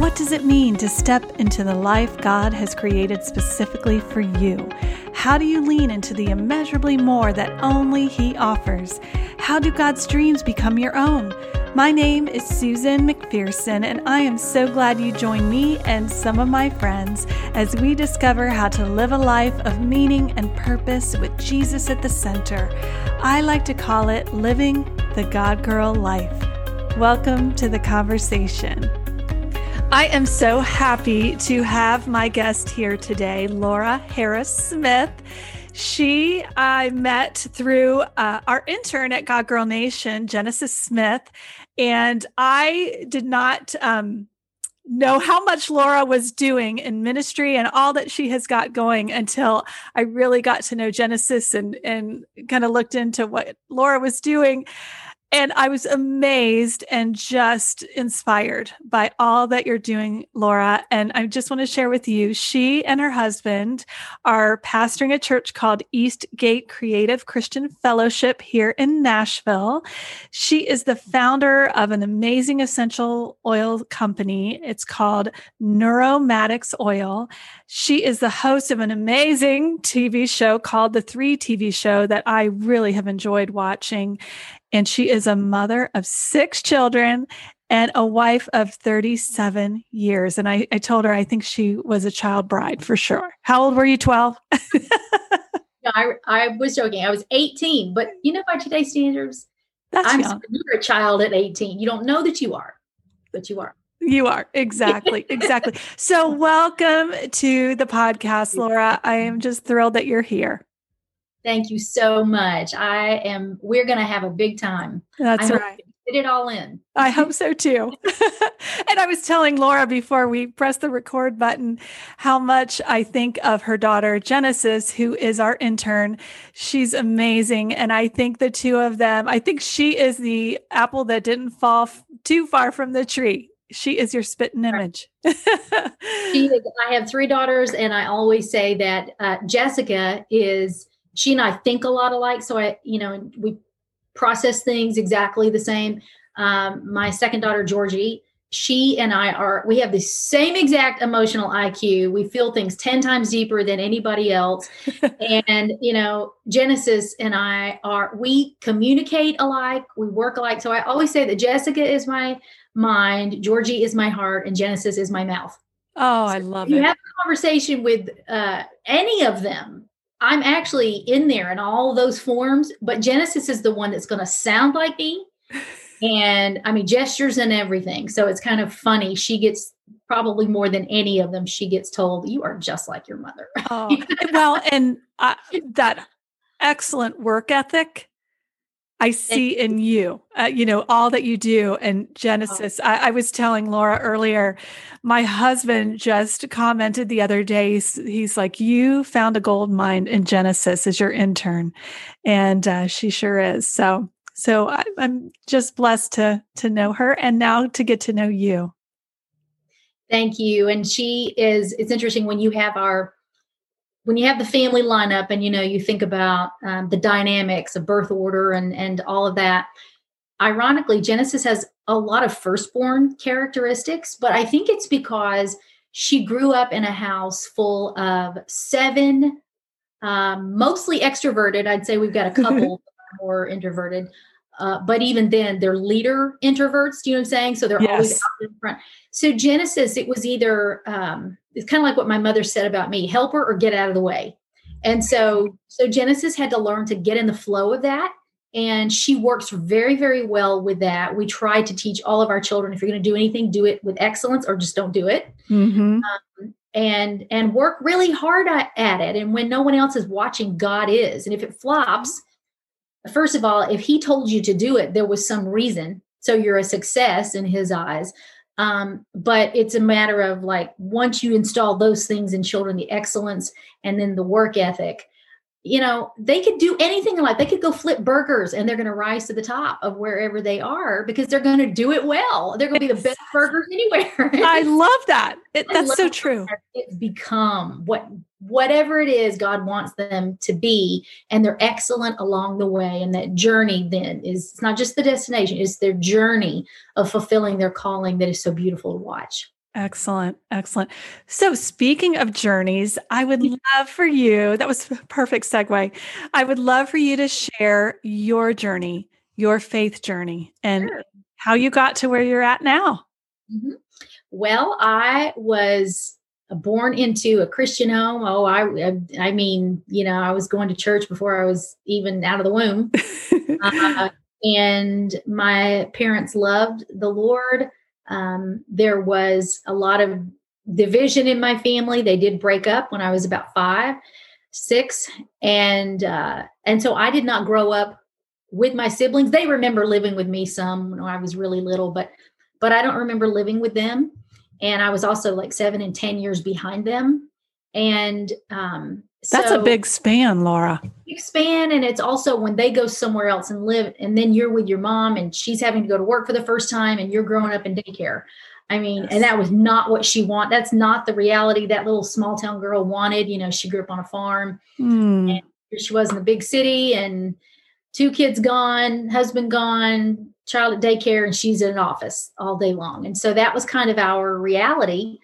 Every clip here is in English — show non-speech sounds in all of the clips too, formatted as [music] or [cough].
What does it mean to step into the life God has created specifically for you? How do you lean into the immeasurably more that only He offers? How do God's dreams become your own? My name is Susan McPherson, and I am so glad you joined me and some of my friends as we discover how to live a life of meaning and purpose with Jesus at the center. I like to call it living the God Girl life. Welcome to the conversation. I am so happy to have my guest here today, Laura Harris Smith. She I met through uh, our intern at God Girl Nation, Genesis Smith, and I did not um, know how much Laura was doing in ministry and all that she has got going until I really got to know Genesis and and kind of looked into what Laura was doing. And I was amazed and just inspired by all that you're doing, Laura. And I just want to share with you she and her husband are pastoring a church called Eastgate Creative Christian Fellowship here in Nashville. She is the founder of an amazing essential oil company. It's called Neuromatics Oil. She is the host of an amazing TV show called The Three TV Show that I really have enjoyed watching and she is a mother of six children and a wife of 37 years. And I, I told her I think she was a child bride for sure. How old were you? 12? [laughs] no, I, I was joking. I was 18, but you know, by today's standards, That's I'm young. you're a child at 18. You don't know that you are, but you are. You are exactly, [laughs] exactly. so, welcome to the podcast, Laura. I am just thrilled that you're here. Thank you so much. I am, we're going to have a big time. That's right. Fit it all in. I hope so too. [laughs] and I was telling Laura before we press the record button how much I think of her daughter, Genesis, who is our intern. She's amazing. And I think the two of them, I think she is the apple that didn't fall f- too far from the tree she is your spitting image. [laughs] she is, I have three daughters, and I always say that uh, Jessica is she and I think a lot alike. So I, you know, we process things exactly the same. Um, my second daughter, Georgie, she and I are, we have the same exact emotional IQ. We feel things 10 times deeper than anybody else. [laughs] and, you know, Genesis and I are, we communicate alike, we work alike. So I always say that Jessica is my mind, Georgie is my heart, and Genesis is my mouth. Oh, I love you it. You have a conversation with uh, any of them, I'm actually in there in all those forms, but Genesis is the one that's going to sound like me. [laughs] And I mean, gestures and everything. So it's kind of funny. She gets probably more than any of them, she gets told, You are just like your mother. oh, [laughs] well, and uh, that excellent work ethic I see in you, uh, you know, all that you do. And oh. Genesis, I, I, was telling Laura earlier, my husband just commented the other day. He's, he's like, You found a gold mine in Genesis as your intern. And uh, she sure is. So, so I, I'm just blessed to to know her and now to get to know you. Thank you. And she is, it's interesting when you have our when you have the family lineup and you know you think about um, the dynamics of birth order and and all of that ironically genesis has a lot of firstborn characteristics but i think it's because she grew up in a house full of seven um, mostly extroverted. I'd say we've got a couple [laughs] more introverted uh, but even then, they're leader introverts. Do you know what I'm saying? So they're yes. always out in front. So Genesis, it was either um, it's kind of like what my mother said about me: help her or get out of the way. And so, so Genesis had to learn to get in the flow of that, and she works very, very well with that. We try to teach all of our children: if you're going to do anything, do it with excellence, or just don't do it. Mm-hmm. Um, and and work really hard at it. And when no one else is watching, God is. And if it flops first of all, if he told you to do it, there was some reason. So you're a success in his eyes. Um, but it's a matter of like once you install those things in children, the excellence and then the work ethic, you know, they could do anything in life. They could go flip burgers and they're going to rise to the top of wherever they are because they're going to do it well. They're going to be the best burgers anywhere. I love that. [laughs] It, that's so true. It's become what whatever it is God wants them to be, and they're excellent along the way. And that journey then is it's not just the destination; it's their journey of fulfilling their calling that is so beautiful to watch. Excellent. Excellent. So, speaking of journeys, I would love for you, that was a perfect segue. I would love for you to share your journey, your faith journey, and sure. how you got to where you're at now. Mm-hmm. Well, I was born into a Christian home. Oh, I, I mean, you know, I was going to church before I was even out of the womb. [laughs] uh, and my parents loved the Lord. Um, there was a lot of division in my family. They did break up when I was about five, six, and uh, and so I did not grow up with my siblings. They remember living with me some when I was really little, but but I don't remember living with them. And I was also like seven and ten years behind them. And um, that's so, a big span, Laura. Big span. And it's also when they go somewhere else and live, and then you're with your mom and she's having to go to work for the first time and you're growing up in daycare. I mean, yes. and that was not what she wanted. That's not the reality that little small town girl wanted. You know, she grew up on a farm mm. and she was in the big city and two kids gone, husband gone, child at daycare, and she's in an office all day long. And so that was kind of our reality.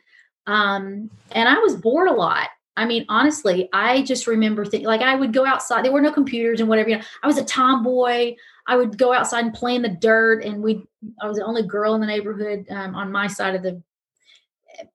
Um, and I was bored a lot. I mean, honestly, I just remember thinking like I would go outside. There were no computers and whatever. You know, I was a tomboy. I would go outside and play in the dirt, and we. I was the only girl in the neighborhood um, on my side of the.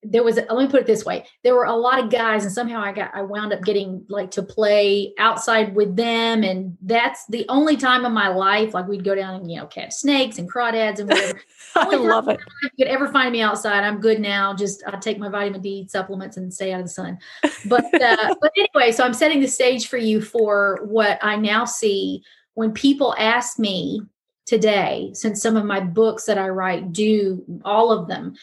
There was. Let me put it this way: there were a lot of guys, and somehow I got. I wound up getting like to play outside with them, and that's the only time in my life like we'd go down and you know catch snakes and crawdads and whatever. [laughs] I love it. If you could ever find me outside, I'm good now. Just I take my vitamin D supplements and stay out of the sun. But uh, [laughs] but anyway, so I'm setting the stage for you for what I now see when people ask me today, since some of my books that I write do all of them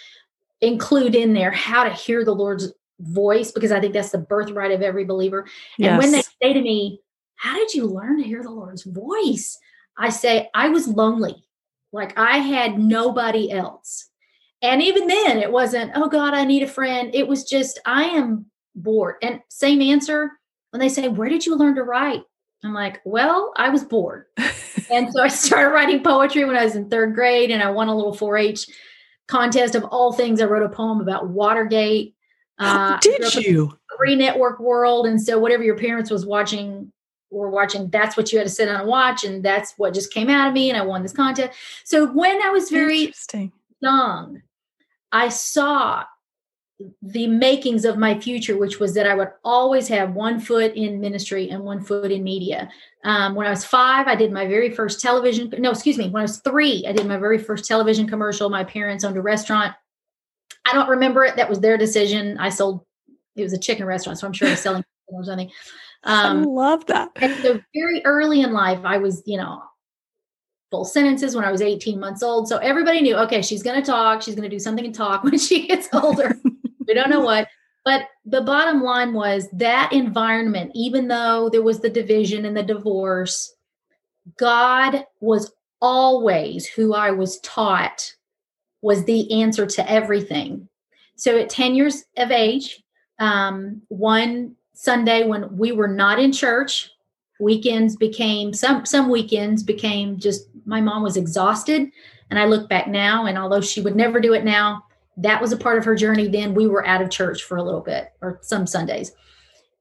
include in there how to hear the Lord's voice because I think that's the birthright of every believer. And yes. when they say to me, "How did you learn to hear the Lord's voice?" I say, "I was lonely." Like I had nobody else. And even then, it wasn't, oh God, I need a friend. It was just, I am bored. And same answer when they say, Where did you learn to write? I'm like, Well, I was bored. [laughs] and so I started writing poetry when I was in third grade and I won a little 4 H contest of all things. I wrote a poem about Watergate. Uh, did you? Free network world. And so whatever your parents was watching were watching that's what you had to sit down and watch and that's what just came out of me and i won this contest so when i was very young i saw the makings of my future which was that i would always have one foot in ministry and one foot in media um, when i was five i did my very first television no excuse me when i was three i did my very first television commercial my parents owned a restaurant i don't remember it that was their decision i sold it was a chicken restaurant so i'm sure i was selling [laughs] or something um, I love that. And so very early in life, I was, you know, full sentences when I was 18 months old. So everybody knew, okay, she's going to talk. She's going to do something and talk [laughs] when she gets older. [laughs] we don't know what. But the bottom line was that environment, even though there was the division and the divorce, God was always who I was taught was the answer to everything. So at 10 years of age, um, one Sunday when we were not in church. Weekends became some some weekends became just my mom was exhausted. And I look back now, and although she would never do it now, that was a part of her journey. Then we were out of church for a little bit or some Sundays.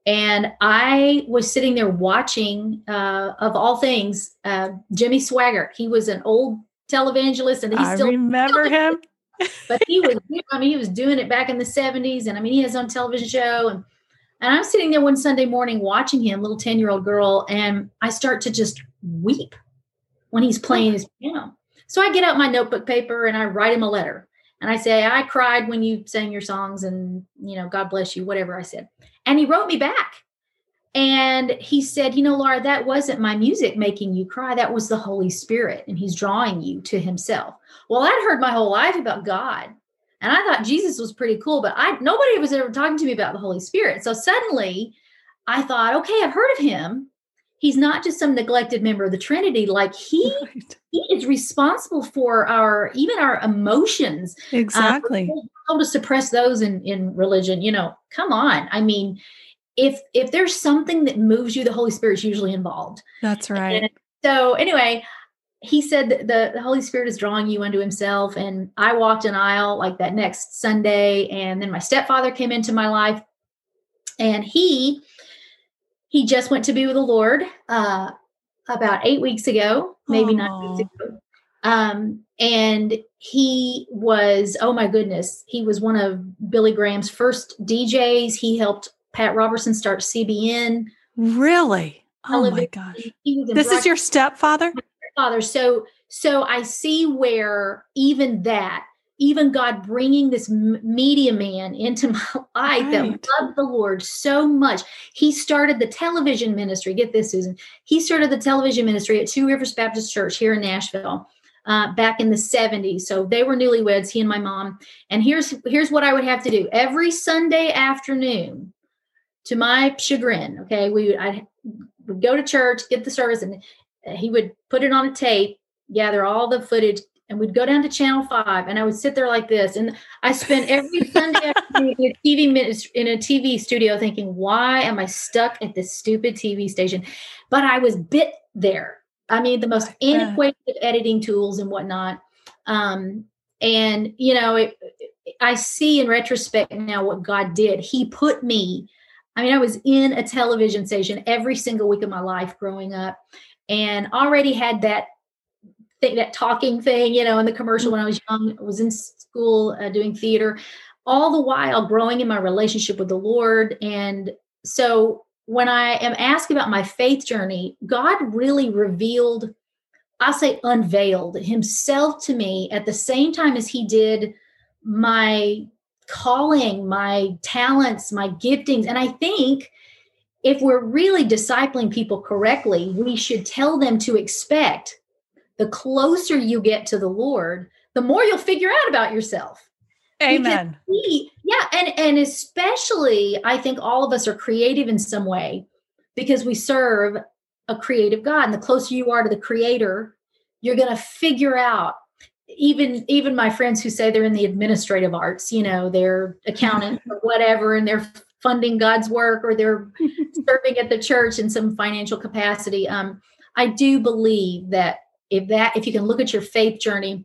And I was sitting there watching, uh, of all things, uh, Jimmy Swaggart. He was an old televangelist, and he I still remember [laughs] him. but he was, I mean, he was doing it back in the '70s, and I mean, he has his own television show, and and I'm sitting there one Sunday morning watching him, little 10 year old girl, and I start to just weep when he's playing his piano. So I get out my notebook paper and I write him a letter. And I say, I cried when you sang your songs and, you know, God bless you, whatever I said. And he wrote me back. And he said, You know, Laura, that wasn't my music making you cry. That was the Holy Spirit. And he's drawing you to himself. Well, I'd heard my whole life about God. And I thought Jesus was pretty cool, but I nobody was ever talking to me about the Holy Spirit. So suddenly I thought, okay, I've heard of him. He's not just some neglected member of the Trinity. Like he right. he is responsible for our even our emotions. Uh, exactly. Uh, told to suppress those in in religion. You know, come on. I mean, if if there's something that moves you, the Holy Spirit's usually involved. That's right. And so anyway, he said that the, the Holy Spirit is drawing you unto himself. And I walked an aisle like that next Sunday. And then my stepfather came into my life and he he just went to be with the Lord uh, about eight weeks ago, maybe Aww. nine weeks ago. Um, and he was, oh my goodness, he was one of Billy Graham's first DJs. He helped Pat Robertson start CBN. Really? Oh my gosh. This is your stepfather? Father. So, so I see where even that, even God bringing this media man into my [laughs] life right. that loved the Lord so much. He started the television ministry. Get this, Susan. He started the television ministry at Two Rivers Baptist Church here in Nashville. Uh, back in the 70s. So they were newlyweds, he and my mom. And here's here's what I would have to do every Sunday afternoon. To my chagrin, okay, we would I would go to church, get the service, and he would put it on a tape, gather all the footage, and we'd go down to channel five and i would sit there like this and i spent every sunday [laughs] in a tv in a tv studio thinking why am i stuck at this stupid tv station? But i was bit there. I mean the most antiquated editing tools and whatnot. Um, and you know it, i see in retrospect now what god did. He put me i mean i was in a television station every single week of my life growing up and already had that thing, that talking thing, you know, in the commercial when I was young, I was in school uh, doing theater, all the while growing in my relationship with the Lord. And so when I am asked about my faith journey, God really revealed, I'll say unveiled himself to me at the same time as he did my calling, my talents, my giftings. And I think if we're really discipling people correctly, we should tell them to expect the closer you get to the Lord, the more you'll figure out about yourself. Amen. We, yeah, and and especially I think all of us are creative in some way because we serve a creative God. And the closer you are to the creator, you're going to figure out even even my friends who say they're in the administrative arts, you know, they're accountant [laughs] or whatever and they're funding God's work or they're [laughs] serving at the church in some financial capacity. Um, I do believe that if that if you can look at your faith journey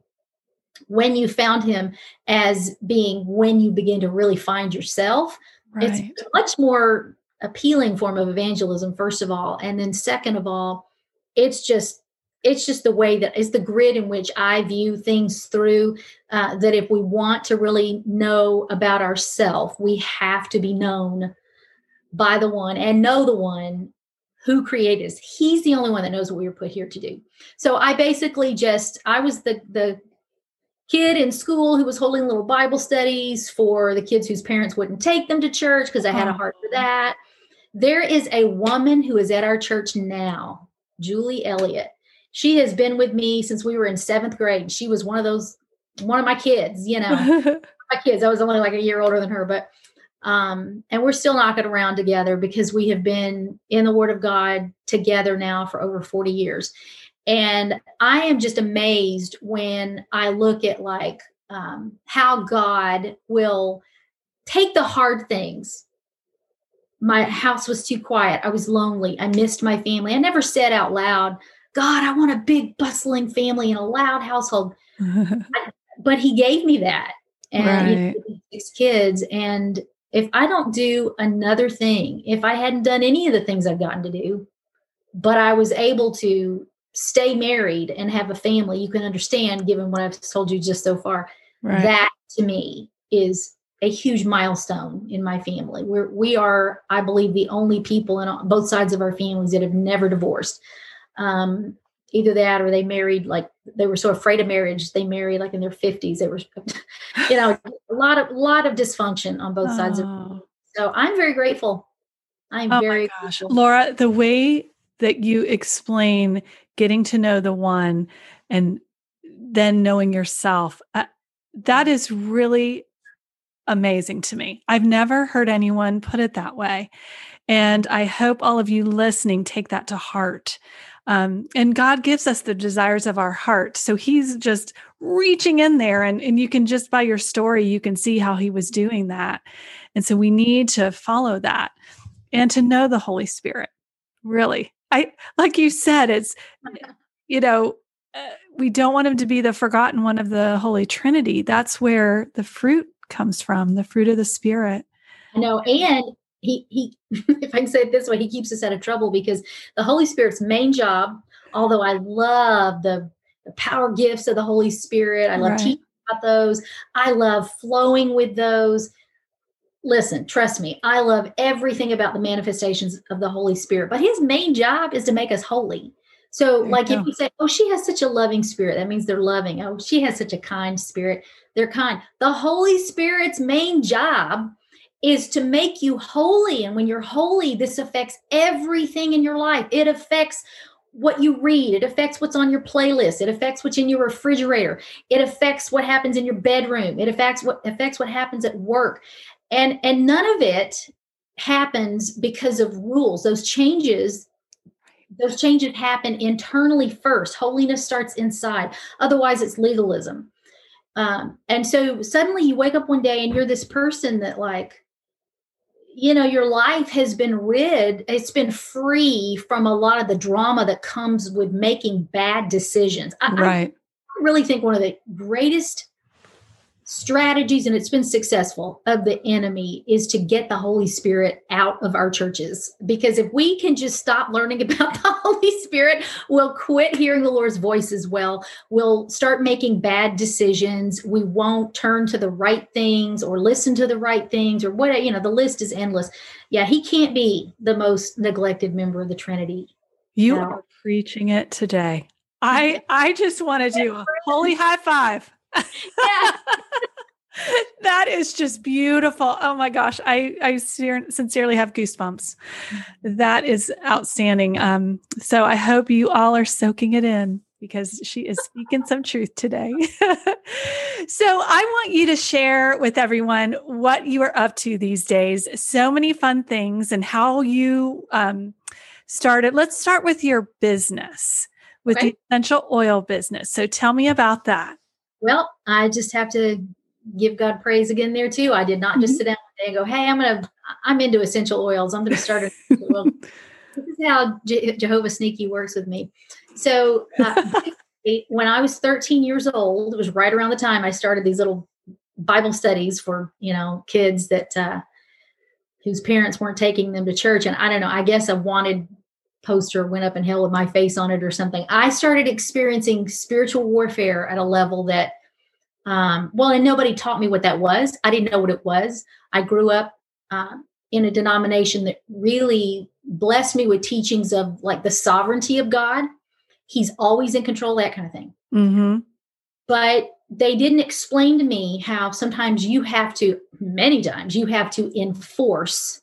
when you found him as being when you begin to really find yourself, right. it's much more appealing form of evangelism, first of all. And then second of all, it's just it's just the way that is the grid in which I view things through. Uh, that if we want to really know about ourselves, we have to be known by the one and know the one who created us. He's the only one that knows what we were put here to do. So I basically just I was the the kid in school who was holding little Bible studies for the kids whose parents wouldn't take them to church because I had a oh. heart for that. There is a woman who is at our church now, Julie Elliott she has been with me since we were in seventh grade. She was one of those, one of my kids, you know, [laughs] my kids. I was only like a year older than her, but, um, and we're still knocking around together because we have been in the Word of God together now for over 40 years. And I am just amazed when I look at like um, how God will take the hard things. My house was too quiet. I was lonely. I missed my family. I never said out loud, God, I want a big bustling family and a loud household. [laughs] but he gave me that. And right. six kids. And if I don't do another thing, if I hadn't done any of the things I've gotten to do, but I was able to stay married and have a family, you can understand, given what I've told you just so far, right. that to me is a huge milestone in my family. We're we are, I believe, the only people in both sides of our families that have never divorced um, either that or they married like they were so afraid of marriage they married like in their 50s they were [laughs] you know a lot of lot of dysfunction on both oh. sides of oh. so i'm very grateful i'm oh very gosh grateful. laura the way that you explain getting to know the one and then knowing yourself uh, that is really amazing to me i've never heard anyone put it that way and i hope all of you listening take that to heart um, and God gives us the desires of our heart. So he's just reaching in there. And, and you can just by your story, you can see how he was doing that. And so we need to follow that and to know the Holy Spirit. Really. I like you said, it's you know, uh, we don't want him to be the forgotten one of the Holy Trinity. That's where the fruit comes from, the fruit of the Spirit. I know. And he, he, [laughs] if I can say it this way, he keeps us out of trouble because the Holy Spirit's main job, although I love the, the power gifts of the Holy Spirit, I love right. teaching about those, I love flowing with those. Listen, trust me, I love everything about the manifestations of the Holy Spirit, but his main job is to make us holy. So, like if you say, Oh, she has such a loving spirit, that means they're loving. Oh, she has such a kind spirit, they're kind. The Holy Spirit's main job is to make you holy. And when you're holy, this affects everything in your life. It affects what you read, it affects what's on your playlist, it affects what's in your refrigerator, it affects what happens in your bedroom, it affects what affects what happens at work. And and none of it happens because of rules. Those changes those changes happen internally first. Holiness starts inside. Otherwise, it's legalism. Um, and so suddenly you wake up one day and you're this person that, like, you know, your life has been rid, it's been free from a lot of the drama that comes with making bad decisions. I, right. I really think one of the greatest strategies and it's been successful of the enemy is to get the holy spirit out of our churches. Because if we can just stop learning [laughs] about the holy spirit we'll quit hearing the lord's voice as well. We'll start making bad decisions. We won't turn to the right things or listen to the right things or what you know the list is endless. Yeah he can't be the most neglected member of the trinity. You are preaching it today. [laughs] I i just want to do a holy high five. Yeah. [laughs] [laughs] that is just beautiful. Oh my gosh, I I sincerely have goosebumps. That is outstanding. Um, so I hope you all are soaking it in because she is speaking some truth today. [laughs] so I want you to share with everyone what you are up to these days. So many fun things and how you um, started. Let's start with your business, with okay. the essential oil business. So tell me about that. Well, I just have to give God praise again there too. I did not just mm-hmm. sit down and go, "Hey, I'm gonna, I'm into essential oils. I'm gonna start a [laughs] oil." this is how Je- Jehovah Sneaky works with me. So uh, when I was 13 years old, it was right around the time I started these little Bible studies for you know kids that uh, whose parents weren't taking them to church, and I don't know. I guess I wanted poster went up in hell with my face on it or something. I started experiencing spiritual warfare at a level that, um, well, and nobody taught me what that was. I didn't know what it was. I grew up um, in a denomination that really blessed me with teachings of like the sovereignty of God. He's always in control, that kind of thing. Mm-hmm. But they didn't explain to me how sometimes you have to, many times, you have to enforce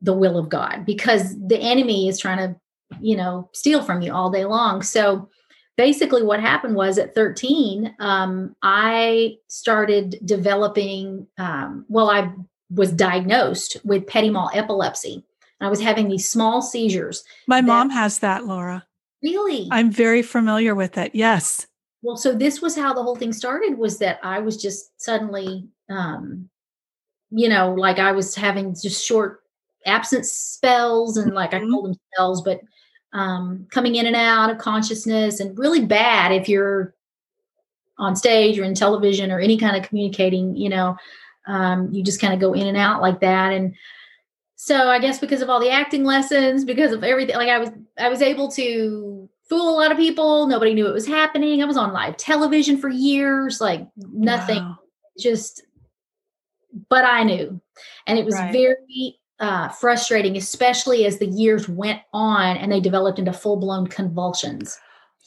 the will of God because the enemy is trying to, you know, steal from you all day long. So basically, what happened was at 13, um, I started developing, um, well, I was diagnosed with petit mal epilepsy. I was having these small seizures. My that, mom has that, Laura. Really? I'm very familiar with it. Yes. Well, so this was how the whole thing started was that I was just suddenly um you know, like I was having just short absence spells and like mm-hmm. I call them spells, but um, coming in and out of consciousness and really bad if you're on stage or in television or any kind of communicating, you know, um, you just kind of go in and out like that. And so I guess because of all the acting lessons, because of everything, like I was, I was able to fool a lot of people. Nobody knew it was happening. I was on live television for years, like nothing, wow. just, but I knew. And it was right. very uh, frustrating, especially as the years went on and they developed into full blown convulsions.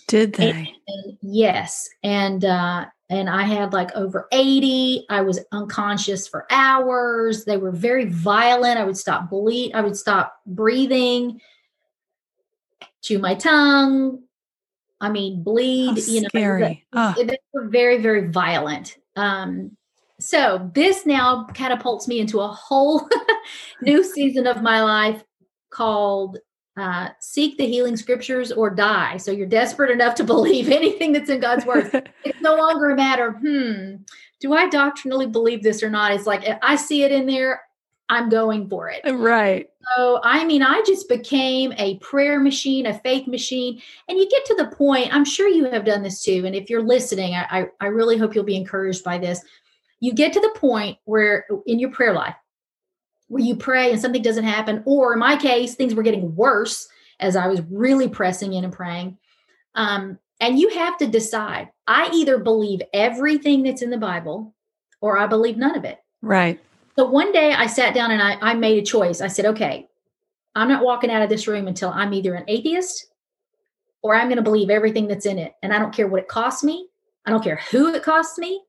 Did they? And, and yes, and uh, and I had like over eighty. I was unconscious for hours. They were very violent. I would stop bleed. I would stop breathing, chew my tongue. I mean, bleed. How you know, scary. They, they were very very violent. Um, so this now catapults me into a whole [laughs] new season of my life called uh, Seek the Healing Scriptures or Die. So you're desperate enough to believe [laughs] anything that's in God's Word. [laughs] it's no longer a matter, hmm, do I doctrinally believe this or not? It's like I see it in there. I'm going for it. Right. So, I mean, I just became a prayer machine, a faith machine. And you get to the point, I'm sure you have done this too. And if you're listening, I, I, I really hope you'll be encouraged by this. You get to the point where in your prayer life, where you pray and something doesn't happen, or in my case, things were getting worse as I was really pressing in and praying. Um, and you have to decide I either believe everything that's in the Bible or I believe none of it. Right. So one day I sat down and I, I made a choice. I said, okay, I'm not walking out of this room until I'm either an atheist or I'm going to believe everything that's in it. And I don't care what it costs me. I don't care who it costs me.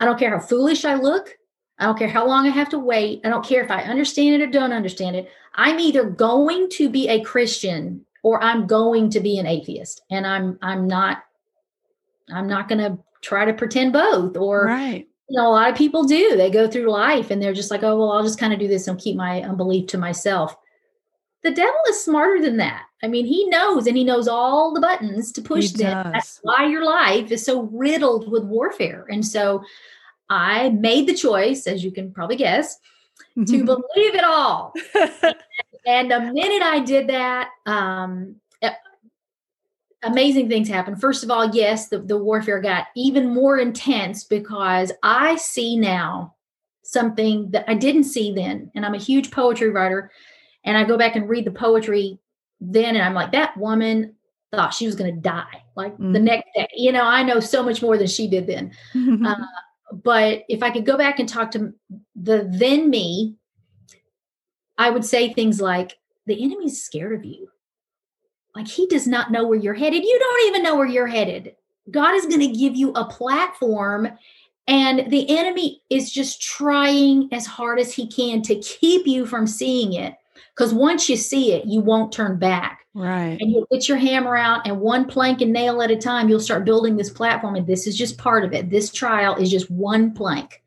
I don't care how foolish I look. I don't care how long I have to wait. I don't care if I understand it or don't understand it. I'm either going to be a Christian or I'm going to be an atheist. And I'm I'm not I'm not going to try to pretend both or right you know, a lot of people do. They go through life and they're just like, oh, well, I'll just kind of do this and keep my unbelief to myself. The devil is smarter than that. I mean, he knows and he knows all the buttons to push He them. does. That's why your life is so riddled with warfare. And so I made the choice, as you can probably guess, to believe it all. [laughs] And the minute I did that, um, amazing things happened. First of all, yes, the, the warfare got even more intense because I see now something that I didn't see then. And I'm a huge poetry writer. And I go back and read the poetry then, and I'm like, that woman thought she was going to die like the Mhm. next day. You know, I know so much more than she did then [laughs] uh, but if I could go back and talk to the then me, I would say things like, the enemy's scared of you. Like he does not know where you're headed. You don't even know where you're headed. God is going to give you a platform, and the enemy is just trying as hard as he can to keep you from seeing it. Because once you see it, you won't turn back. Right. and you'll get your hammer out and one plank and nail at a time you'll start building this platform and this is just part of it. This trial is just one plank.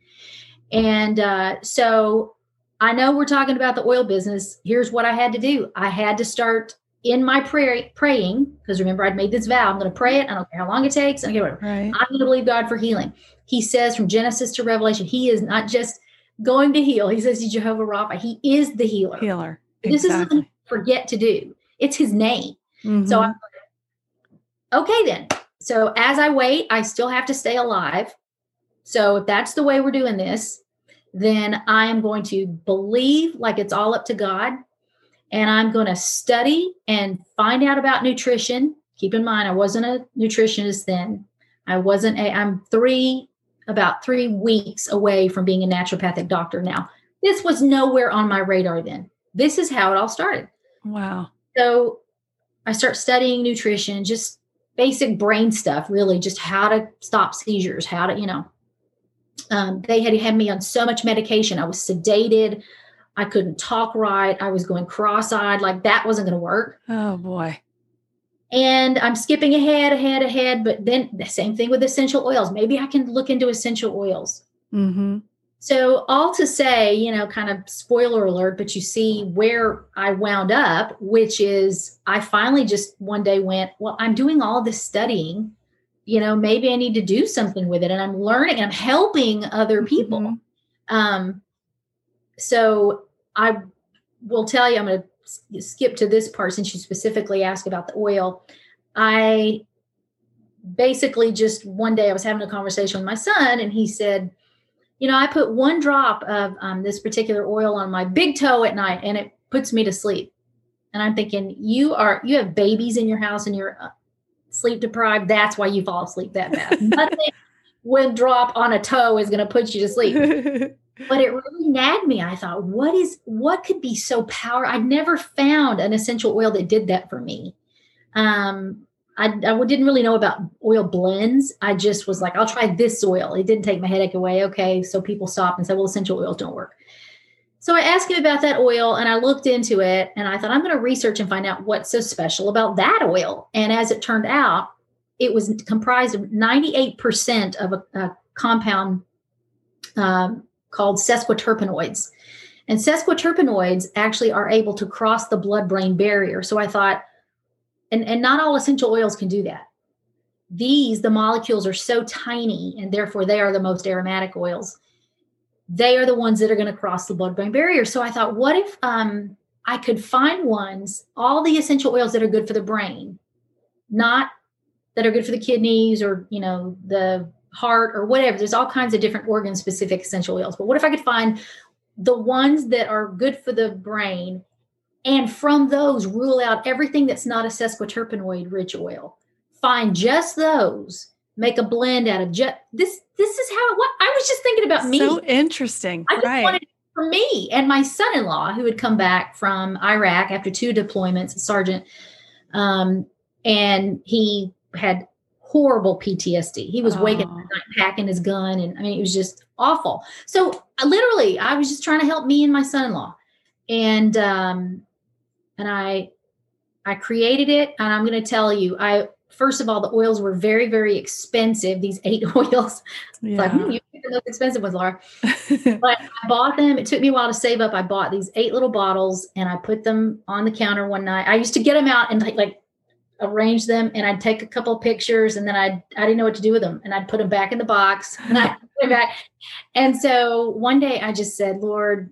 And uh, so i know we're talking about the oil business. Here's what i had to do. I had to start in my prayer praying because remember i'd made this vow. I'm going to pray it. I don't care how long it takes. I don't care whatever. Right. i'm going to believe god for healing. He says from genesis to revelation he is not just going to heal he says he's jehovah rapha he is the healer Healer. this is Exactly. something forget to do it's his name so Mhm. I'm okay then. So as I wait, I still have to stay alive. So if that's the way we're doing this, then I am going to believe like it's all up to God. And I'm going to study and find out about nutrition. Keep in mind, I wasn't a nutritionist then. I wasn't a, I'm three, about three weeks away from being a naturopathic doctor now. This was nowhere on my radar then. This is how it all started. wow. So I start studying nutrition, just basic brain stuff, really, just how to stop seizures, how to, you know. Um, they had had me on so much medication. I was sedated. I couldn't talk right. I was going cross eyed. Like that wasn't going to work. Oh boy. And I'm skipping ahead, ahead, ahead. But then the same thing with essential oils. Maybe I can look into essential oils. Mm-hmm. So, all to say, you know, kind of spoiler alert, but you see where I wound up, which is I finally just one day went, Well, I'm doing all this studying. You know, maybe I need to do something with it. And I'm learning and I'm helping other people. Mhm. Um, so, I will tell you, I'm going to skip to this part since you specifically asked about the oil. I basically just one day I was having a conversation with my son, and he said, you know, I put one drop of um, this particular oil on my big toe at night and it puts me to sleep. And I'm thinking, you are, you have babies in your house and you're uh, sleep deprived. That's why you fall asleep that bad. [laughs] Nothing with drop on a toe is going to put you to sleep. [laughs] But it really nagged me. I thought, what is, what could be so power? I'd never found an essential oil that did that for me. Um, I, I didn't really know about oil blends. I just was like, I'll try this oil. It didn't take my headache away. Okay. So people stopped and said, well, essential oils don't work. So I asked him about that oil and I looked into it and I thought, I'm going to research and find out what's so special about that oil. And as it turned out, it was comprised of 98% of a, a compound um, called sesquiterpenoids. And sesquiterpenoids actually are able to cross the blood brain barrier. So I thought, and, and not all essential oils can do that. These, the molecules are so tiny, and therefore they are the most aromatic oils. they are the ones that are going to cross the blood brain barrier. So I thought, what if um, I could find ones, all the essential oils that are good for the brain, not that are good for the kidneys or, you know, the heart or whatever. There's all kinds of different organ specific essential oils. But what if I could find the ones that are good for the brain and from those rule out everything that's not a sesquiterpenoid rich oil? Find just those make a blend out of just this this is how what I was just thinking about me. So interesting. I just right. wanted for me and my son-in-law who had come back from Iraq after two deployments, a sergeant. Um, and he had horrible PTSD. He was oh. waking up at night packing his gun and I mean it was just awful. So I literally I was just trying to help me and my son-in-law. And um and I I created it and I'm going to tell you I first of all, the oils were very, very expensive. These eight [laughs] oils. Yeah. Like, hmm, you the most expensive ones, Laura. [laughs] but I bought them. It took me a while to save up. I bought these eight little bottles and I put them on the counter one night. I used to get them out and like, like arrange them and I'd take a couple pictures and then I'd I didn't know what to do with them and I'd put them back in the box [laughs] and I put them back. And so one day I just said, Lord,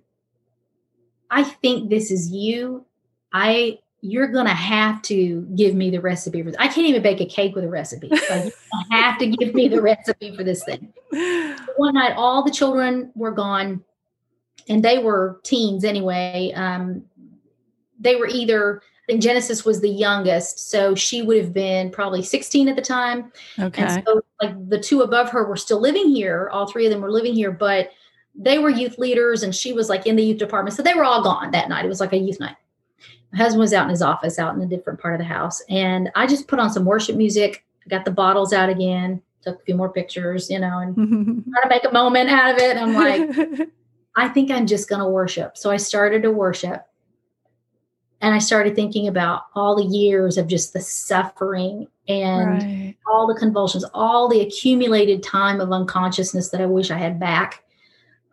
I think this is you. I you're going to have to give me the recipe for this. I can't even bake a cake with a recipe. So you [laughs] have to give me the recipe for this thing. One night, all the children were gone, and they were teens anyway. Um, they were either, Genesis was the youngest, so she would have been probably 16 at the time. Okay. And so, like the two above her were still living here. All three of them were living here, but they were youth leaders, and she was like in the youth department. So they were all gone that night. It was like a youth night my husband was out in his office out in a different part of the house and i just put on some worship music got the bottles out again took a few more pictures you know and [laughs] try to make a moment out of it i'm like [laughs] i think i'm just going to worship so i started to worship and i started thinking about all the years of just the suffering and right. all the convulsions all the accumulated time of unconsciousness that i wish i had back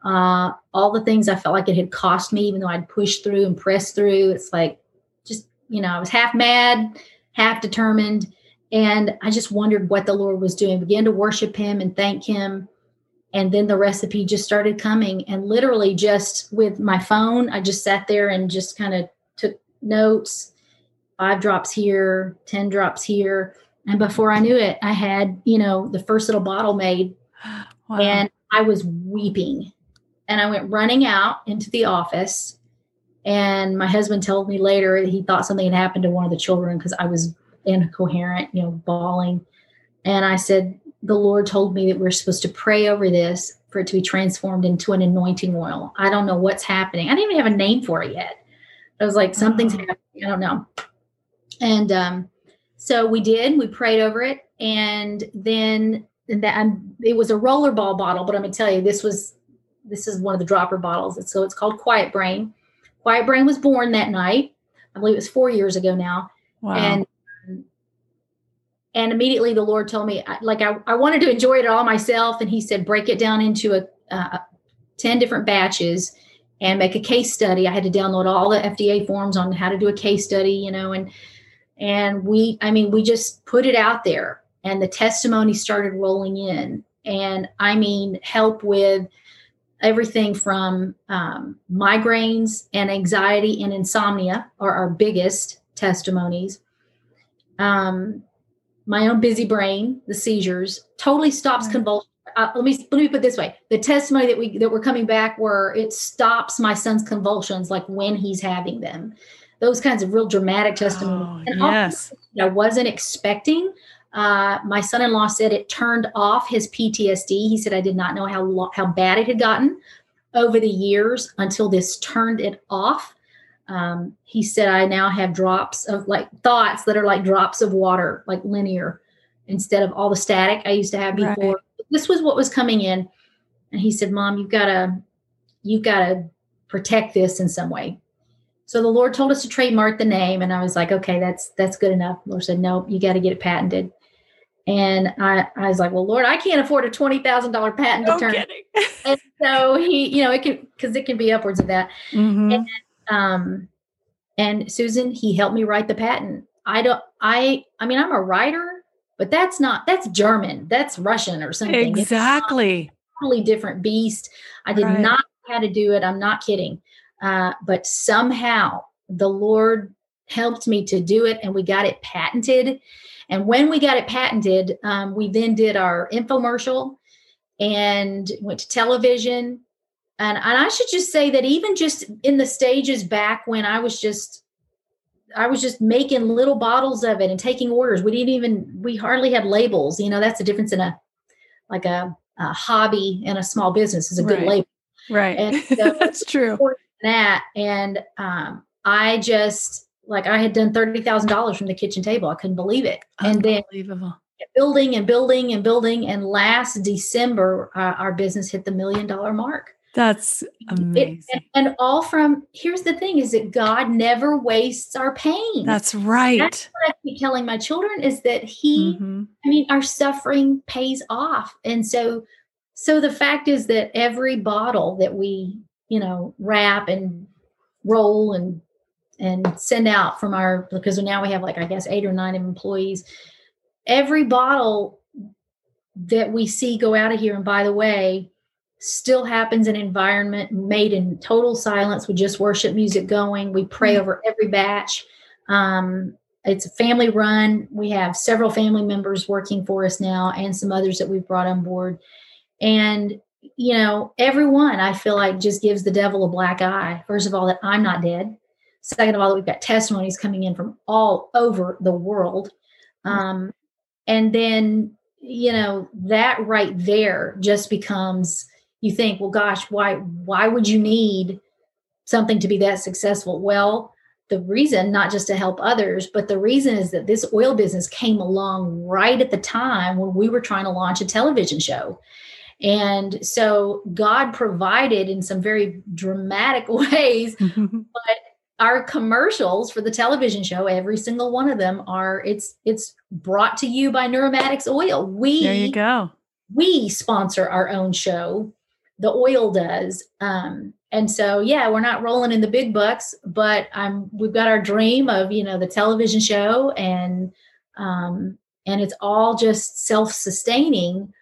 uh, all the things i felt like it had cost me even though i'd pushed through and pressed through it's like just, you know, I was half mad, half determined. And I just wondered what the Lord was doing, began to worship him and thank him. And then the recipe just started coming. And literally, just with my phone, I just sat there and just kind of notes five drops here, 10 drops here. And before I knew it, I had, you know, the first little bottle made. [gasps] Wow. And I was weeping. And I went running out into the office and my husband told me later he thought something had happened to one of the children because I was incoherent, you know, bawling. And I said, The Lord told me that we're supposed to pray over this for it to be transformed into an anointing oil. I don't know what's happening. I didn't even have a name for it yet. I was like, Something's oh. happening. I don't know. And um, so we did, we prayed over it. And then and that um, it was a rollerball bottle, but I'm gonna tell you, this was this is one of the dropper bottles. So it's called Quiet Brain Quiet Brain was born that night. I believe it was four years ago now. Wow. And and immediately the Lord told me, like I, I wanted to enjoy it all myself, and He said, break it down into a uh, ten different batches and make a case study. I had to download all the FDA forms on how to do a case study, you know, and and we, I mean, we just put it out there, and the testimony started rolling in, and I mean, help with everything from um, migraines and anxiety and insomnia are our biggest testimonies. Um, my own busy brain, the seizures, totally stops right. convulsions. Uh, let me let me put this way: the testimony that we that we're coming back, where it stops my son's convulsions, like when he's having them. Those kinds of real dramatic testimony. Oh, and yes. I wasn't expecting. Uh, my son-in-law said it turned off his PTSD. He said I did not know how lo- how bad it had gotten over the years until this turned it off. Um, he said I now have drops of like thoughts that are like drops of water, like linear, instead of all the static I used to have before. Right. This was what was coming in, and he said, "Mom, you've got to you've got to protect this in some way." So the Lord told us to trademark the name, and I was like, "Okay, that's that's good enough." The Lord said, "No, you got to get it patented." And I, I was like, well, Lord, I can't afford a twenty thousand dollar patent no attorney. [laughs] and so he, you know, it can because it can be upwards of that. Mm-hmm. And, um, and Susan, he helped me write the patent. I don't, I, I mean, I'm a writer, but that's not that's German, that's Russian or something. Exactly. totally different beast. I did Right. not know how to do it. I'm not kidding. Uh, but somehow the Lord helped me to do it and we got it patented. And when we got it patented, um, we then did our infomercial and went to television. And, and I should just say that even just in the stages back when I was just I was just making little bottles of it and taking orders. We didn't even we hardly had labels. You know, that's the difference in a like a, a hobby and a small business is a good Right. label. Right. And [laughs] so- That's true. That and um, I just like I had done thirty thousand dollars from the kitchen table. I couldn't believe it. And then building and building and building. And last December, uh, our business hit the million dollar mark. That's It, amazing. and, and all from here's the thing: is that God never wastes our pain. That's right. what I keep telling my children is that He Mhm. I mean, our suffering pays off. And so, so the fact is that every bottle that we, you know, wrap and roll and and send out from our because now we have like I guess eight or nine employees. Every bottle that we see go out of here, and by the way, still happens in an environment made in total silence with just worship music going. We pray Mm. over every batch. Um, it's a family run. We have several family members working for us now and some others that we've brought on board. And, you know, everyone I feel like just gives the devil a black eye. First of all, that I'm not dead. Second of all, that we've got testimonies coming in from all over the world. Um, and then, you know, that right there just becomes you think, well, gosh, why why would you need something to be that successful? Well, the reason not just to help others but the reason is that this oil business came along right at the time when we were trying to launch a television show and so god provided in some very dramatic [laughs] ways [laughs] but our commercials for the television show every single one of them are it's it's brought to you by neuromatics oil we there you go. we sponsor our own show the oil does um and so yeah we're not rolling in the big bucks but i'm we've got our dream of you know the television show and um and it's all just self-sustaining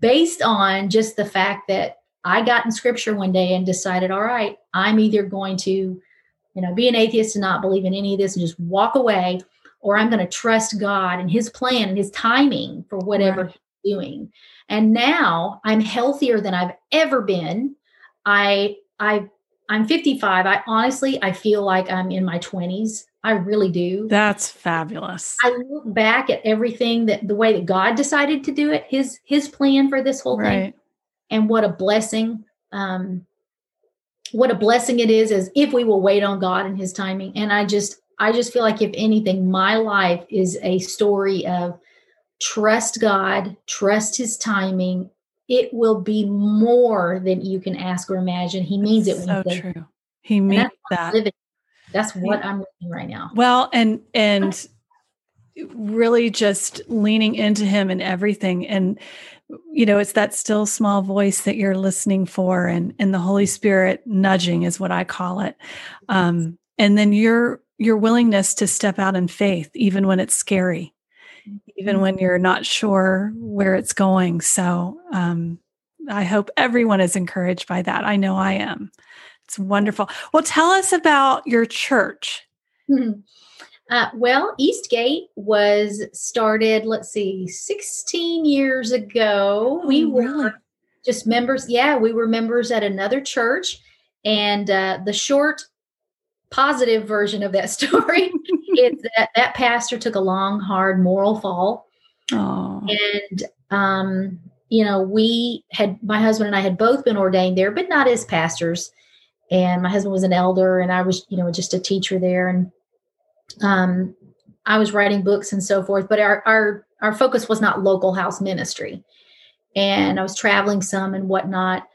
based on just the fact that i got in scripture one day and decided all right i'm either going to you know be an atheist and not believe in any of this and just walk away or i'm going to trust god and his plan and his timing for whatever Right. Doing. And now i'm healthier than i've ever been. I i i'm 55 i honestly i feel like i'm in my 20s i really do. That's fabulous. i look back at everything that the way that god decided to do it his his plan for this whole thing. And what a blessing um what a blessing it is as if we will wait on god and his timing. And i just i just feel like if anything my life is a story of trust god trust his timing. It will be more than you can ask or imagine. He means it so true. He means that's what I'm that. living. that's what i'm living right now. Well, and and really just leaning into him and everything. And you know it's that still small voice that you're listening for and and the holy spirit nudging is what i call it. Um and then your your willingness to step out in faith even when it's scary even when you're not sure where it's going so um i hope everyone is encouraged by that i know i am it's wonderful well tell us about your church Mhm. Uh, well, Eastgate was started, let's see, 16 years ago. we Oh, were really? just members. Yeah, we were members at another church. And uh, the short, positive version of that [laughs] story is that that pastor took a long, hard moral fall. oh And, um, you know, we had, my husband and I had both been ordained there, but not as pastors. And my husband was an elder, and I was, you know, just a teacher there. And um, I was writing books and so forth, but our, our, our focus was not local house ministry. And I was traveling some and whatnot.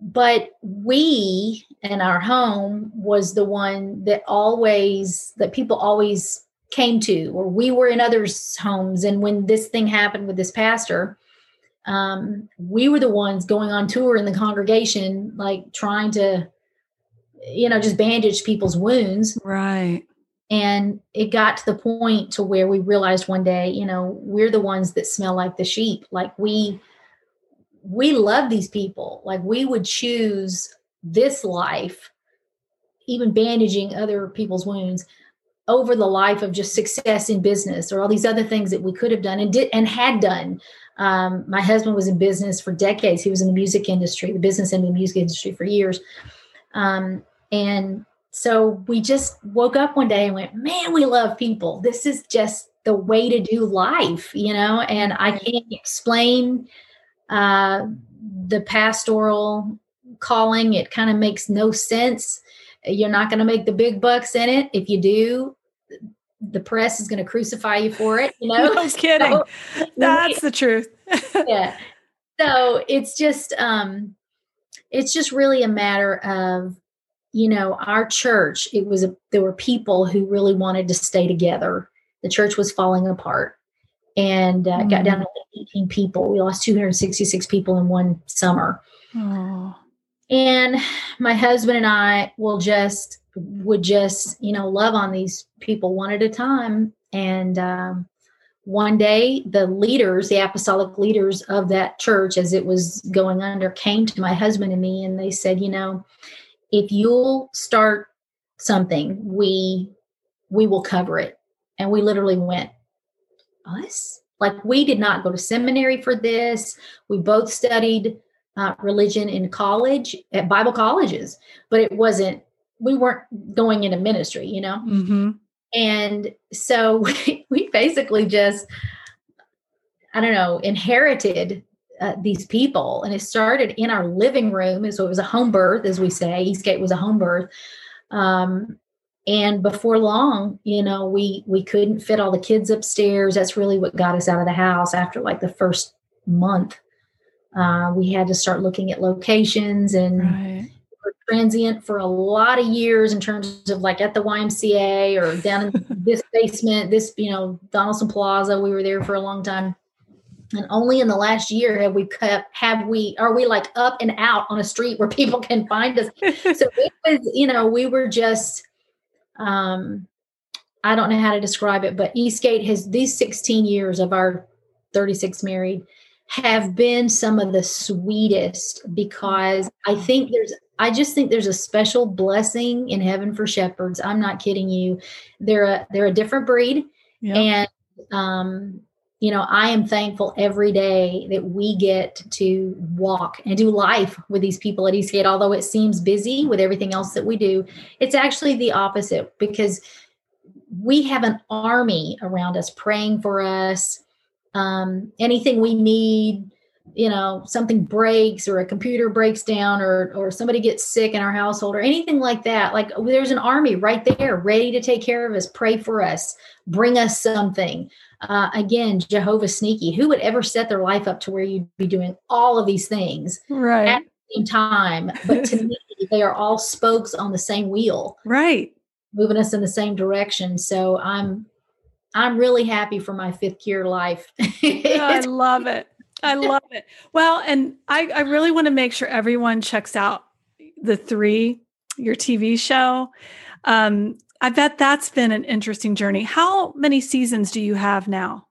But we and our home was the one that always, that people always came to, or we were in others' homes. And when this thing happened with this pastor, um, we were the ones going on tour in the congregation, like trying to, you know, just bandage people's wounds. Right. And it got to the point to where we realized one day you know we're the ones that smell like the sheep. Like we we love these people. Like we would choose this life, even bandaging other people's wounds over the life of just success in business or all these other things that we could have done and did and had done. Um, my husband was in business for decades. He was in the music industry, the business and the music industry for years. Um, and so we just woke up one day and went, man, we love people. This is just the way to do life, you know, and I can't explain uh, the pastoral calling. It kind of makes no sense. You're not going to make the big bucks in it. If you do, the press is going to crucify you for it. You [laughs] know, no kidding. So, That's the truth. [laughs] yeah. So it's just, um, it's just really a matter of, you know, our church. It was a, there were people who really wanted to stay together. The church was falling apart, and uh, mm. got down mm. to 18 people. We lost 266 people in one summer. Oh. And my husband and I will just would just you know love on these people one at a time and um, one day the leaders the apostolic leaders of that church as it was going under came to my husband and me and they said you know if you'll start something we we will cover it and we literally went us like we did not go to seminary for this we both studied uh, religion in college at bible colleges but it wasn't we weren't going into ministry, you know? Mm-hmm. And so [laughs] we, we basically just, I don't know, inherited uh, these people. And it started in our living room. So it was a home birth, as we say. Eastgate was a home birth. Um, and before long, you know, we we couldn't fit all the kids upstairs. That's really what got us out of the house after like the first month. Uh, we had to start looking at locations and right transient for a lot of years in terms of like at the YMCA or down in [laughs] this basement, this, you know, Donaldson Plaza. We were there for a long time. And only in the last year have we kept, have we, are we like up and out on a street where people can find us? [laughs] so it was, you know, we were just, um, I don't know how to describe it, but Eastgate has these 16 years of our 36 married have been some of the sweetest because I think there's I just think there's a special blessing in heaven for shepherds. I'm not kidding you. They're a they're a different breed. Yep. And um, you know, I am thankful every day that we get to walk and do life with these people at Eastgate. Although it seems busy with everything else that we do, it's actually the opposite because we have an army around us praying for us. Um, anything we need, you know something breaks or a computer breaks down or or somebody gets sick in our household or anything like that like there's an army right there ready to take care of us pray for us bring us something. Uh, again jehovah sneaky. Who would ever set their life up to where you'd be doing all of these things right. at the same time? But to me they are all spokes on the same wheel. Right. Moving us in the same direction. So i'm i'm really happy for my fifth year life. [laughs] I love it I love it. Well, and I, I really want to make sure everyone checks out the three, your TV show. Um, I bet that's been an interesting journey. How many seasons do you have now?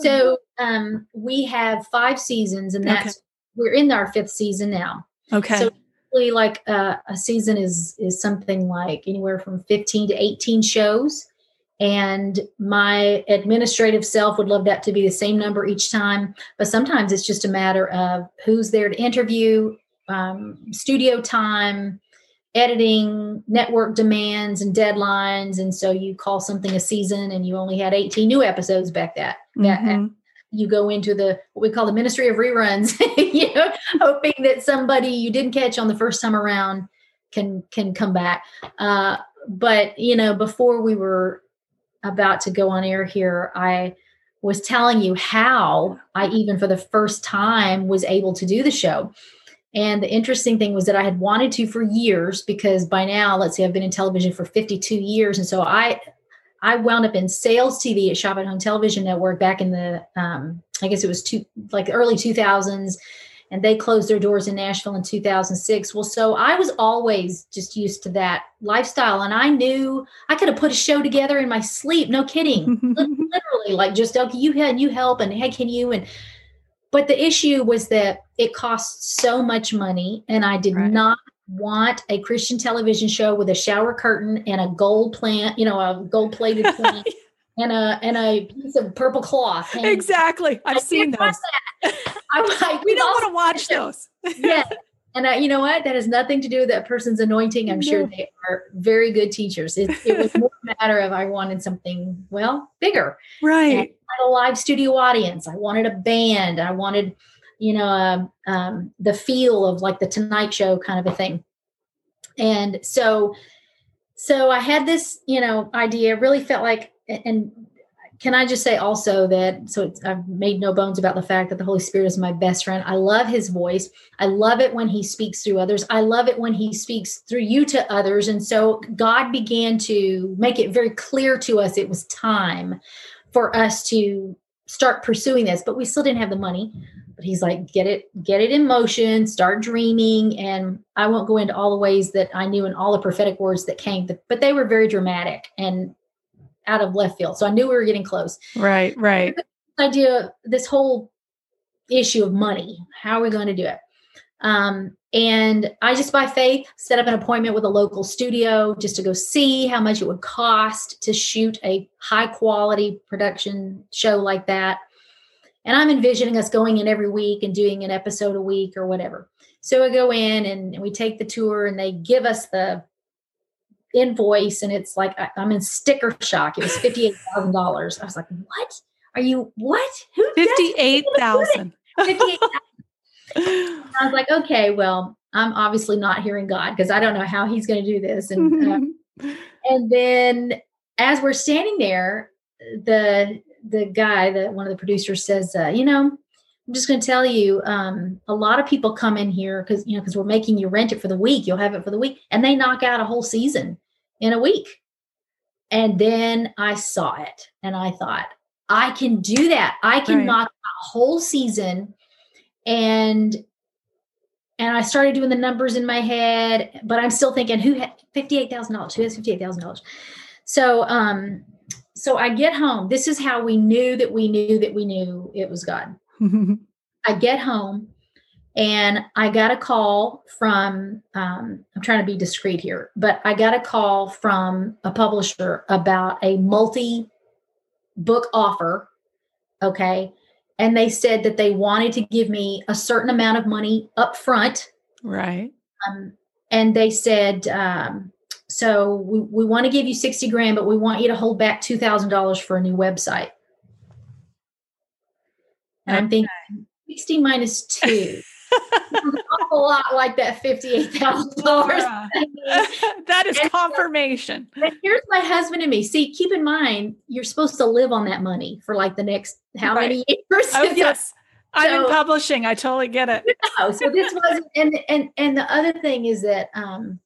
So um, we have five seasons, and that's okay. we're in our fifth season now. Okay. So really like uh, a season is is something like anywhere from 15 to 18 shows and my administrative self would love that to be the same number each time. But sometimes it's just a matter of who's there to interview um, studio time editing network demands and deadlines. And so you call something a season and you only had 18 new episodes back that, mm-hmm. you go into the what we call the ministry of reruns [laughs] you know hoping that somebody you didn't catch on the first time around can can come back. Uh, but you know before we were about to go on air here, I was telling you how I even for the first time was able to do the show. And the interesting thing was that I had wanted to for years because by now, let's say I've been in television for 52 years. And so I I wound up in sales TV at Shop at Home Television Network back in the um, I guess it was two like early 2000s and they closed their doors in Nashville in 2006. Well, so I was always just used to that lifestyle. And I knew I could have put a show together in my sleep. No kidding. [laughs] Literally, like just, okay, you had you help and hey, can you? And but the issue was that it cost so much money and i did Right. not want a christian television show with a shower curtain and a gold plant you know a gold plated [laughs] plant and a and a piece of purple cloth hanging. exactly. I've I seen those. I'm [laughs] like, We don't want to watch those. [laughs] yeah. And I, you know what? That has nothing to do with that person's anointing. I'm sure they are very good teachers. It, it was more a matter of I wanted something, well, bigger. And I Right. had a live studio audience. I wanted a band. I wanted, you know, um, um, the feel of like the Tonight Show kind of a thing. And so, so I had this, you know, idea. Really felt like, and can I just say also that so I've made no bones about the fact that the Holy Spirit is my best friend. I love His voice. I love it when He speaks through others. I love it when He speaks through you to others. And so God began to make it very clear to us it was time for us to start pursuing this, but we still didn't have the money. But He's like, get it, get it in motion, start dreaming. And I won't go into all the ways that I knew and all the prophetic words that came, but they were very dramatic and out of left field. So I knew we were getting close Right. Right. idea this whole issue of money how are we going to do it um, and i just by faith set up an appointment with a local studio just to go see how much it would cost to shoot a high quality production show like that and i'm envisioning us going in every week and doing an episode a week or whatever so we go in and we take the tour and they give us the invoice and it's like I- i'm in sticker shock it was $58000 i was like what are you what? Who does Fifty-eight thousand. [laughs] 58 I was like, okay, well, I'm obviously not hearing God because I don't know how He's going to do this. And uh, and then as we're standing there, the the guy, the one of the producers says, uh, you know, I'm just going to tell you, um, a lot of people come in here because you know because we're making you rent it for the week. You'll have it for the week, and they knock out a whole season in a week. And then I saw it, and I thought, I can do that. I can Right. knock a whole season, and and I started doing the numbers in my head, but I'm still thinking, who had fifty eight thousand dollars? Who has fifty eight thousand dollars? So, um, so I get home. This is how we knew that we knew that we knew it was God. [laughs] I get home and I got a call from, um, I'm trying to be discreet here, but I got a call from a publisher about a multi book offer. Okay. And they said that they wanted to give me a certain amount of money up front. Right. Um, and they said, um, so we, we want to give you 60 grand, but we want you to hold back $2,000 for a new website. And okay. I'm thinking, 60 minus 2 a lot like that $58,000. [laughs] that is and confirmation. So, here's my husband and me. See, keep in mind, you're supposed to live on that money for like the next how right. many years? Oh, [laughs] yes. I'm in publishing. I totally get it. No, so this wasn't and and and the other thing is that um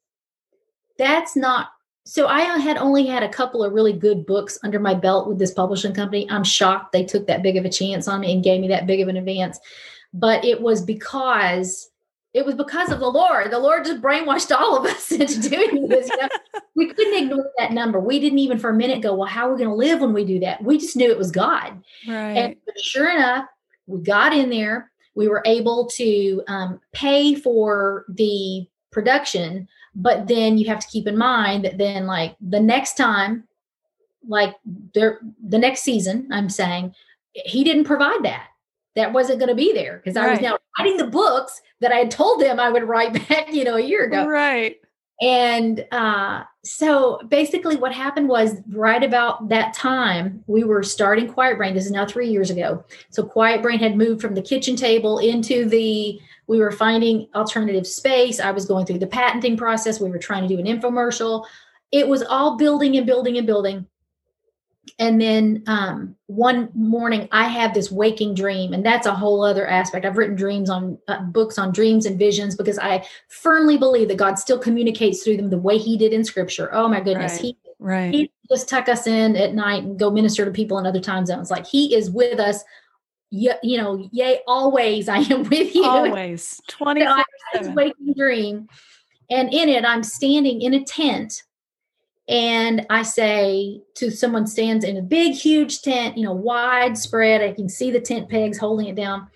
that's not so I had only had a couple of really good books under my belt with this publishing company. I'm shocked they took that big of a chance on me and gave me that big of an advance but it was because it was because of the Lord. The Lord just brainwashed all of us [laughs] into doing this. You know? we couldn't ignore that number. We didn't even for a minute go, well, how are we going to live when we do that? We just knew it was God. Right. And sure enough, we got in there. We were able to um, pay for the production, but then you have to keep in mind that then, like the next time, like there, the next season, I'm saying he didn't provide that. That wasn't going to be there because I was now writing the books that I had told them I would write [laughs] back, you know, a year ago. Right. And uh, so basically, what happened was right about that time, we were starting Quiet Brain. This is now three years ago. So, Quiet Brain had moved from the kitchen table into the, we were finding alternative space. I was going through the patenting process. We were trying to do an infomercial. It was all building and building and building. And then um, one morning, I have this waking dream, and that's a whole other aspect. I've written dreams on uh, books on dreams and visions because I firmly believe that God still communicates through them the way He did in Scripture. Oh my goodness, Right. He Right. He just tuck us in at night and go minister to people in other time zones. Like He is with us. You, you know, yay, always I am with you. Always. [laughs] So 24 I had this 7. waking dream, and in it, I'm standing in a tent, and I say to someone stands in a big, huge tent, you know, widespread. I can see the tent pegs holding it down,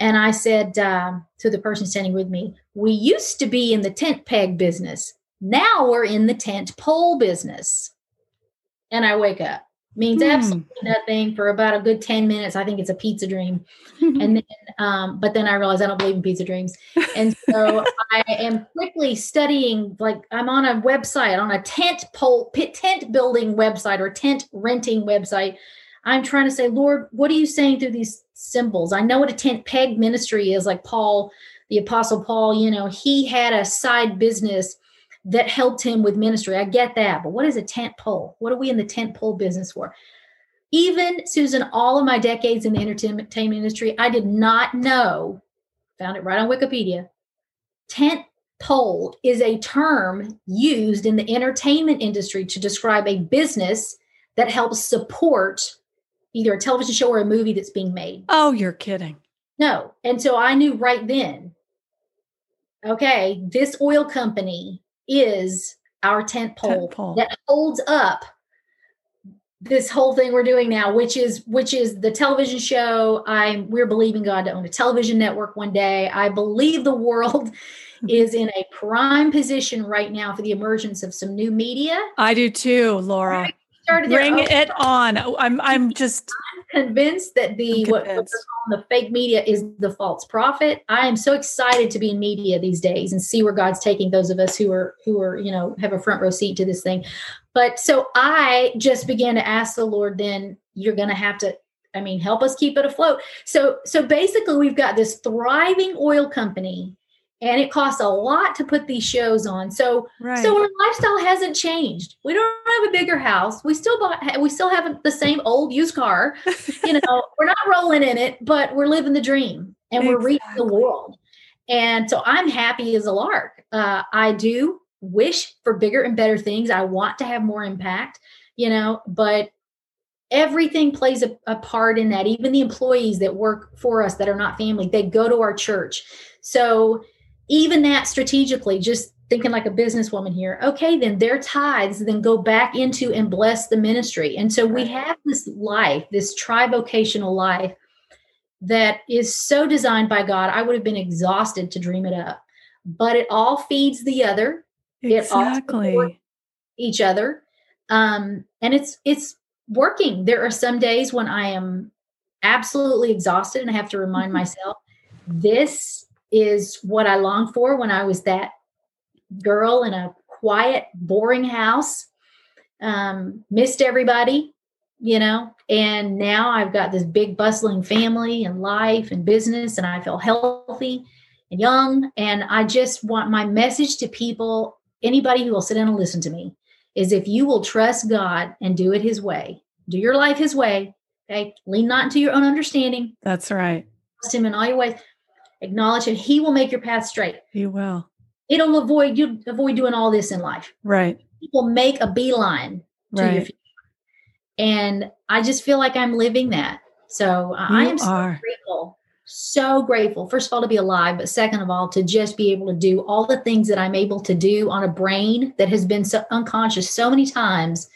And I said uh, to the person standing with me, We used to be in the tent peg business. Now we're in the tent pole business. And I wake up. Means Hmm. absolutely nothing for about a good 10 minutes. I think it's a pizza dream. [laughs] And then, um, but then I realized I don't believe in pizza dreams. And so [laughs] I am quickly studying, like I'm on a website, on a tent pole, pit, tent building website or tent renting website. I'm trying to say, Lord, what are you saying through these symbols? I know what a tent peg ministry is, like Paul, the apostle Paul, you know, he had a side business that helped him with ministry. I get that. But what is a tent pole? What are we in the tent pole business for? Even Susan, all of my decades in the entertainment industry, I did not know, found it right on Wikipedia. Tent pole is a term used in the entertainment industry to describe a business that helps support either a television show or a movie that's being made. oh, you're kidding. No. And so I knew right then, okay, this oil company is our tent pole, Tent pole. that holds up this whole thing we're doing now, which is which is the television show. I'm we're believing God to own a television network one day. I believe the world hmm. is in a prime position right now for the emergence of some new media. I do too, Laura. Bring it on. I'm I'm just convinced that the what, what convinced. they're calling the fake media is the false prophet. I am so excited to be in media these days and see where God's taking those of us who are who are you know have a front row seat to this thing. But so I just began to ask the Lord. Then you're going to have to. I mean, help us keep it afloat. So so basically, we've got this thriving oil company. And it costs a lot to put these shows on. So right. so our lifestyle hasn't changed. We don't have a bigger house. We still bought. We still have the same old used car. [laughs] You know, we're not rolling in it, but we're living the dream and we're reaching the world. And so I'm happy as a lark. Uh, I do wish for bigger and better things. I want to have more impact. You know, but everything plays a, a part in that. Even the employees that work for us that are not family, they go to our church. So even that strategically, just thinking like a businesswoman here, okay, then their tithes then go back into and bless the ministry. And so we have this life, this tri-vocational life that is so designed by God. I would have been exhausted to dream it up. But it all feeds the other, exactly. each other. Um, and it's it's working. There are some days when I am absolutely exhausted and I have to remind Mhm. myself this is what I longed for when I was that girl in a quiet, boring house. Um, missed everybody, you know, and now I've got this big bustling family and life and business, and I feel healthy and young. And I just want my message to people, anybody who will sit down and listen to me, is if you will trust God and do it His way, do your life His way. Okay, lean not into your own understanding. That's right. Trust Him in all your ways. Acknowledge Him. He will make your path straight. He will. It'll avoid you avoid doing all this in life. Right. Will make a beeline to your future. And I just feel like I'm living that. So uh, I am so are. grateful, so grateful. First of all, to be alive, but second of all, to just be able to do all the things that I'm able to do on a brain that has been so unconscious so many times.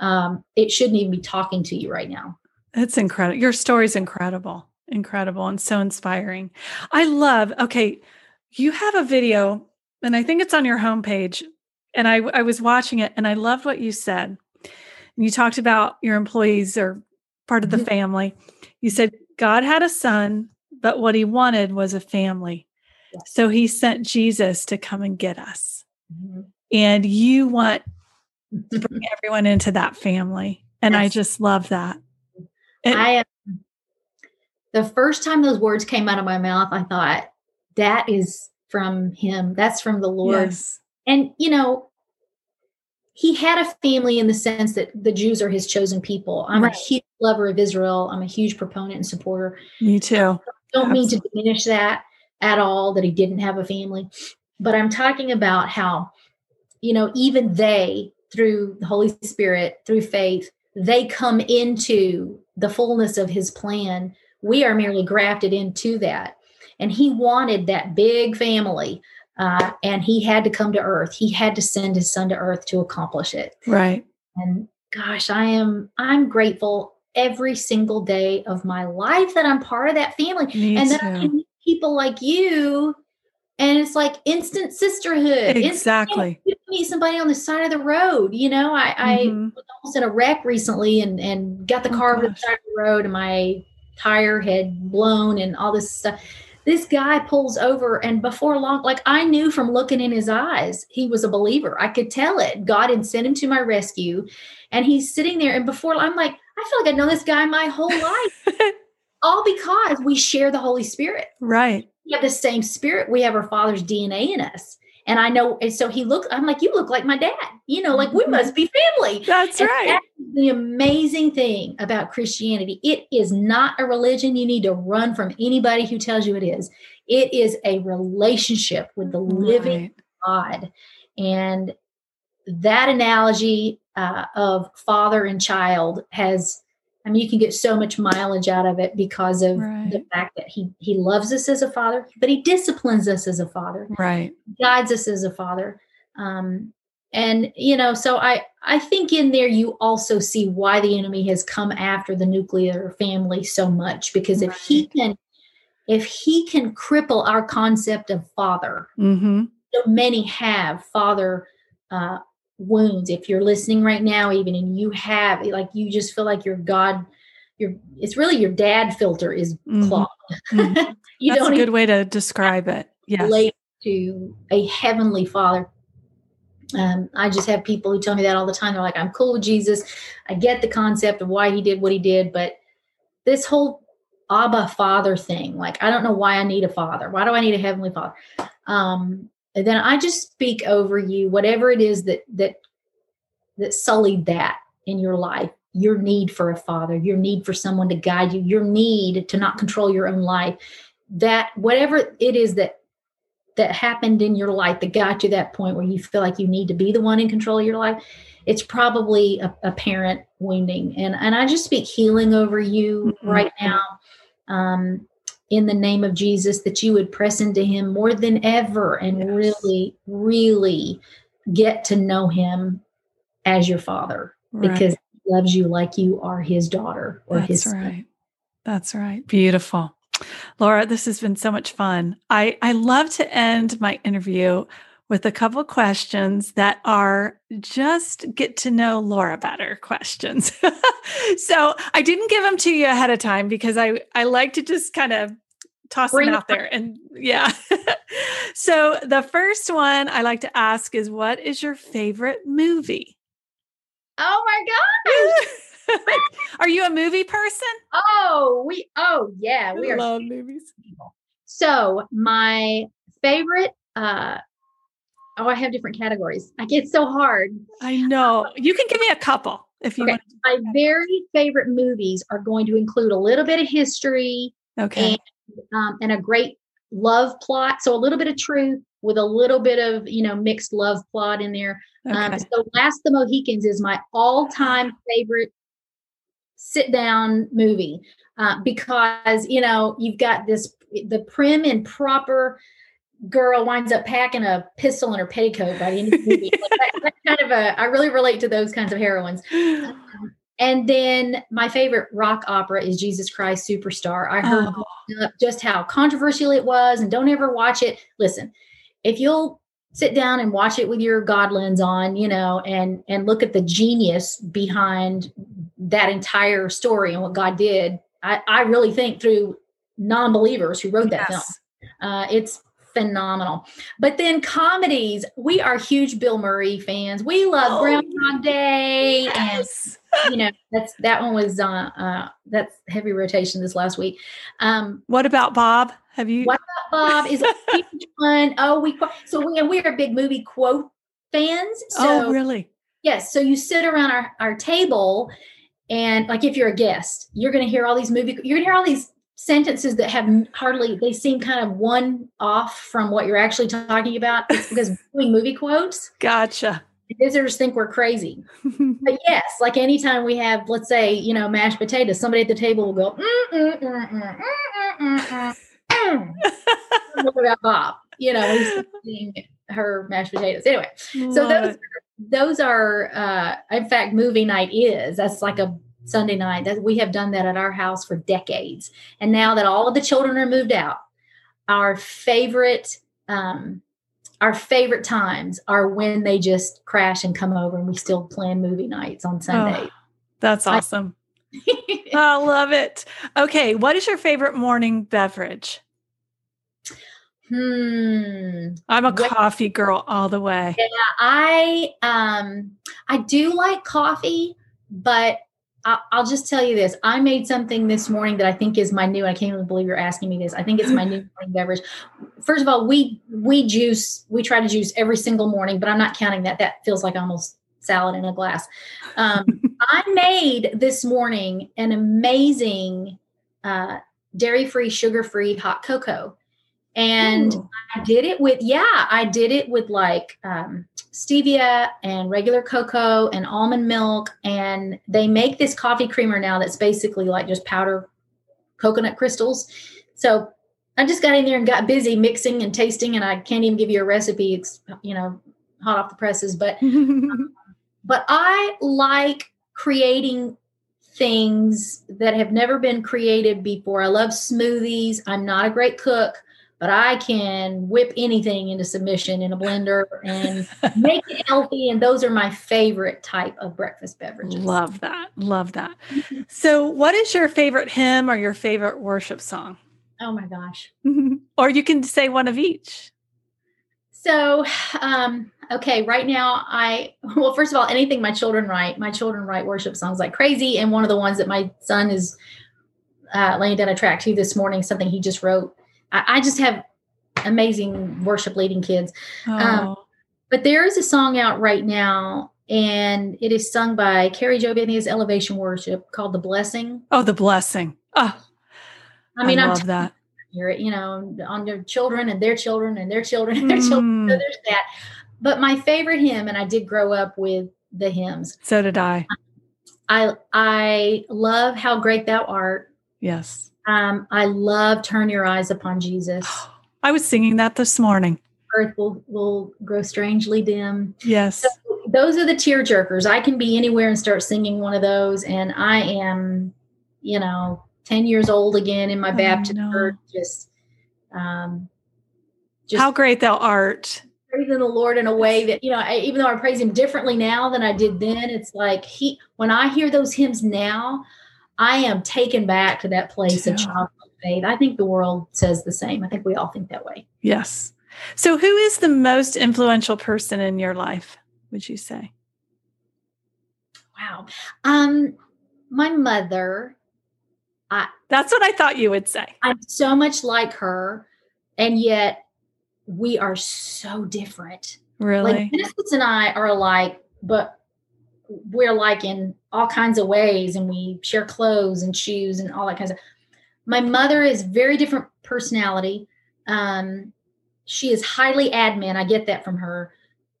Um, it shouldn't even be talking to you right now. It's incredible. Your story's incredible. Incredible and so inspiring. I love, okay, you have a video, and I think it's on your homepage. And I, I was watching it and I loved what you said. And you talked about your employees are part of the Mhm. family. You said God had a son, but what he wanted was a family. Yes. So he sent Jesus to come and get us. Mhm. And you want to bring [laughs] everyone into that family. And I just love that. I am the first time those words came out of my mouth, I thought that is from him. That's from the Lord. Yes. And you know, he had a family in the sense that the Jews are his chosen people. I'm Right. a huge lover of Israel. I'm a huge proponent and supporter. Me too. Don't mean to diminish that at all that he didn't have a family. But I'm talking about how, you know, even they, through the Holy Spirit, through faith, they come into the fullness of his plan. We are merely grafted into that. And he wanted that big family. Uh, and he had to come to earth. He had to send his son to earth to accomplish it Right. and gosh i am i'm grateful every single day of my life that I'm part of that family. Me and too. then I can meet people like you. And it's like instant sisterhood. Exactly. You meet somebody on the side of the road. You know, I, I Mhm. was almost in a wreck recently and, and got the Oh, car over the side of the road and my tire had blown and all this stuff. This guy pulls over and before long, like I knew from looking in his eyes, he was a believer. I could tell it. God had sent him to my rescue. And he's sitting there. And before I'm like, I feel like I know this guy my whole life. [laughs] all because we share the Holy Spirit right. we have the same spirit. We have our father's DNA in us. And I know, and so he looked, I'm like, you look like my dad. You know, like we Mhm. must be family. That's And right. that's the amazing thing about Christianity. It is not a religion you need to run from anybody who tells you it is. It is a relationship with the living Right. God. And that analogy uh, of father and child has, I mean, you can get so much mileage out of it because of the fact that he he loves us as a father, but he disciplines us as a father, Right. guides us as a father. Um, and you know, so I I think in there you also see why the enemy has come after the nuclear family so much because if he can if he can cripple our concept of father, Mm-hmm. so many have father uh, wounds. If you're listening right now, even and you have like you just feel like your God, your it's really your dad filter is Mhm. clogged. Mhm. [laughs] you That's a don't good way to describe it. Yes. relate to a heavenly father. Um, I just have people who tell me that all the time. They're like, I'm cool with Jesus. I get the concept of why he did what he did, but this whole Abba father thing, like, I don't know why I need a father. Why do I need a heavenly father? Um, and then I just speak over you, whatever it is that that that sullied that in your life, your need for a father, your need for someone to guide you, your need to not control your own life, that whatever it is that that happened in your life that got you that point where you feel like you need to be the one in control of your life, it's probably a, a parent wounding. And and I just speak healing over you Mhm. right now. Um, in the name of Jesus, that you would press into him more than ever and Yes. really, really get to know him as your father Right. because he loves you like you are his daughter or his That's son. right. That's right. Beautiful. Laura, this has been so much fun. I, I love to end my interview with a couple questions that are just get to know Laura better questions. [laughs] so I didn't give them to you ahead of time because I, I like to just kind of toss Bring them out there. And yeah. [laughs] so the first one I like to ask is what is your favorite movie? Oh my God. [laughs] are you a movie person? Oh, we oh yeah, we I are love movies. people. So my favorite uh oh I have different categories. I get so hard. I know. You can give me a couple if you Okay. want. My very favorite movies are going to include a little bit of history Okay. um, and a great love plot. So a little bit of truth with a little bit of you know mixed love plot in there. Um, Okay. so Last of the Mohicans is my all-time favorite sit-down movie uh, because you know you've got this the prim and proper girl winds up packing a pistol in her petticoat by the end of the movie. Like kind of a I really relate to those kinds of heroines. [gasps] And then my favorite rock opera is Jesus Christ Superstar. I heard Oh, just how controversial it was and don't ever watch it listen if you'll sit down and watch it with your god lens on you know and and look at the genius behind that entire story and what god did i i really think through non-believers who wrote that film uh, it's phenomenal. But then comedies, we are huge Bill Murray fans. We love Oh, Groundhog Day, Yes. and you know that's that one was uh, uh, that's heavy rotation this last week. Um, What about Bob? Have you? What about Bob is a [laughs] huge one. Oh, we so we and we are big movie quote fans. So oh, really? Yes. So you sit around our, our table and like if you're a guest, you're going to hear all these movie, you're going to hear all these sentences that have hardly they seem kind of one off from what you're actually talking about. It's because [laughs] doing movie quotes gotcha. visitors think we're crazy. [laughs] But yes like anytime we have let's say you know mashed potatoes somebody at the table will go mm, mm, mm, mm about bob? You know he's eating her mashed potatoes. Anyway Love so those those are uh in fact movie night is. That's like a Sunday night. That we have done that at our house for decades. And now that all of the children are moved out, our favorite um, our favorite times are when they just crash and come over and we still plan movie nights on Sunday. Oh, that's awesome. I, [laughs] I love it. Okay, what is your favorite morning beverage? Hmm. I'm a coffee girl all the way. Yeah, I um I do like coffee, but I'll, just tell you this. I made something this morning that I think is my new. I can't even believe you're asking me this. I think it's my new morning beverage. First of all, we we juice. We try to juice every single morning, but I'm not counting that. That feels like almost salad in a glass. Um, [laughs] I made this morning an amazing uh, dairy-free, sugar-free hot cocoa, and Ooh. I did it with yeah, I did it with like um, stevia and regular cocoa and almond milk. And they make this coffee creamer now that's basically like just powder coconut crystals. So I just got in there and got busy mixing and tasting, and I can't even give you a recipe. It's you know hot off the presses, but [laughs] but I like creating things that have never been created before. I love smoothies. I'm not a great cook, but I can whip anything into submission in a blender and make it healthy. And those are my favorite type of breakfast beverages. Love that. Love that. so, what is your favorite hymn or your favorite worship song? Oh my gosh. or you can say one of each. So, um, okay, right now I well, first of all, anything my children write, my children write worship songs like crazy. And one of the ones that my son is uh, laying down a track to this morning, something he just wrote I, I just have amazing worship leading kids. Um, oh. Um, but there is a song out right now, and it is sung by Kari think it's Elevation Worship called "The Blessing." Oh, the blessing! Oh, I mean, I am love that. Hear it, you know, on their children and their children and their children and their mm. children. So there's that. But my favorite hymn, and I did grow up with the hymns. So did I. I I love how great thou art. Yes. Um, I love Turn Your Eyes Upon Jesus. [gasps] I was singing that this morning. Earth will, will grow strangely dim. Yes. So those are the tear jerkers. I can be anywhere and start singing one of those, and I am, you know, 10 years old again in my oh, Baptist no. church. Just, um, just how great thou art. Praising the Lord in a way that, you know, I, even though I praise him differently now than I did then, it's like he, when I hear those hymns now, I am taken back to that place yeah. of childhood faith. I think the world says the same. I think we all think that way. Yes. So, who is the most influential person in your life? Would you say? Wow. Um, my mother. I, That's what I thought you would say. I'm so much like her, and yet we are so different. Really? Like Genesis and I are alike, but we're like in all kinds of ways and we share clothes and shoes and all that kinds of stuff. my mother is very different personality. Um, she is highly admin i get that from her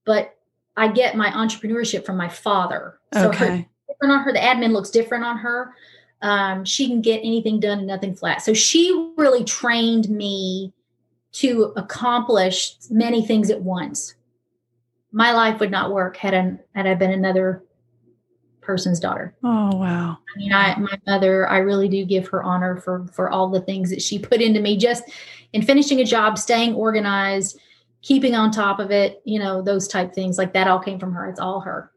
but i get my entrepreneurship from my father. So okay. her, on her the admin looks different on her. Um, she can get anything done and nothing flat. So she really trained me to accomplish many things at once. My life would not work had I, had I been another person's daughter. Oh wow. I mean, I my mother, I really do give her honor for for all the things that she [laughs] put into me just in finishing a job, staying organized, keeping on top of it, you know, those type things. Like that all came from her. It's all her.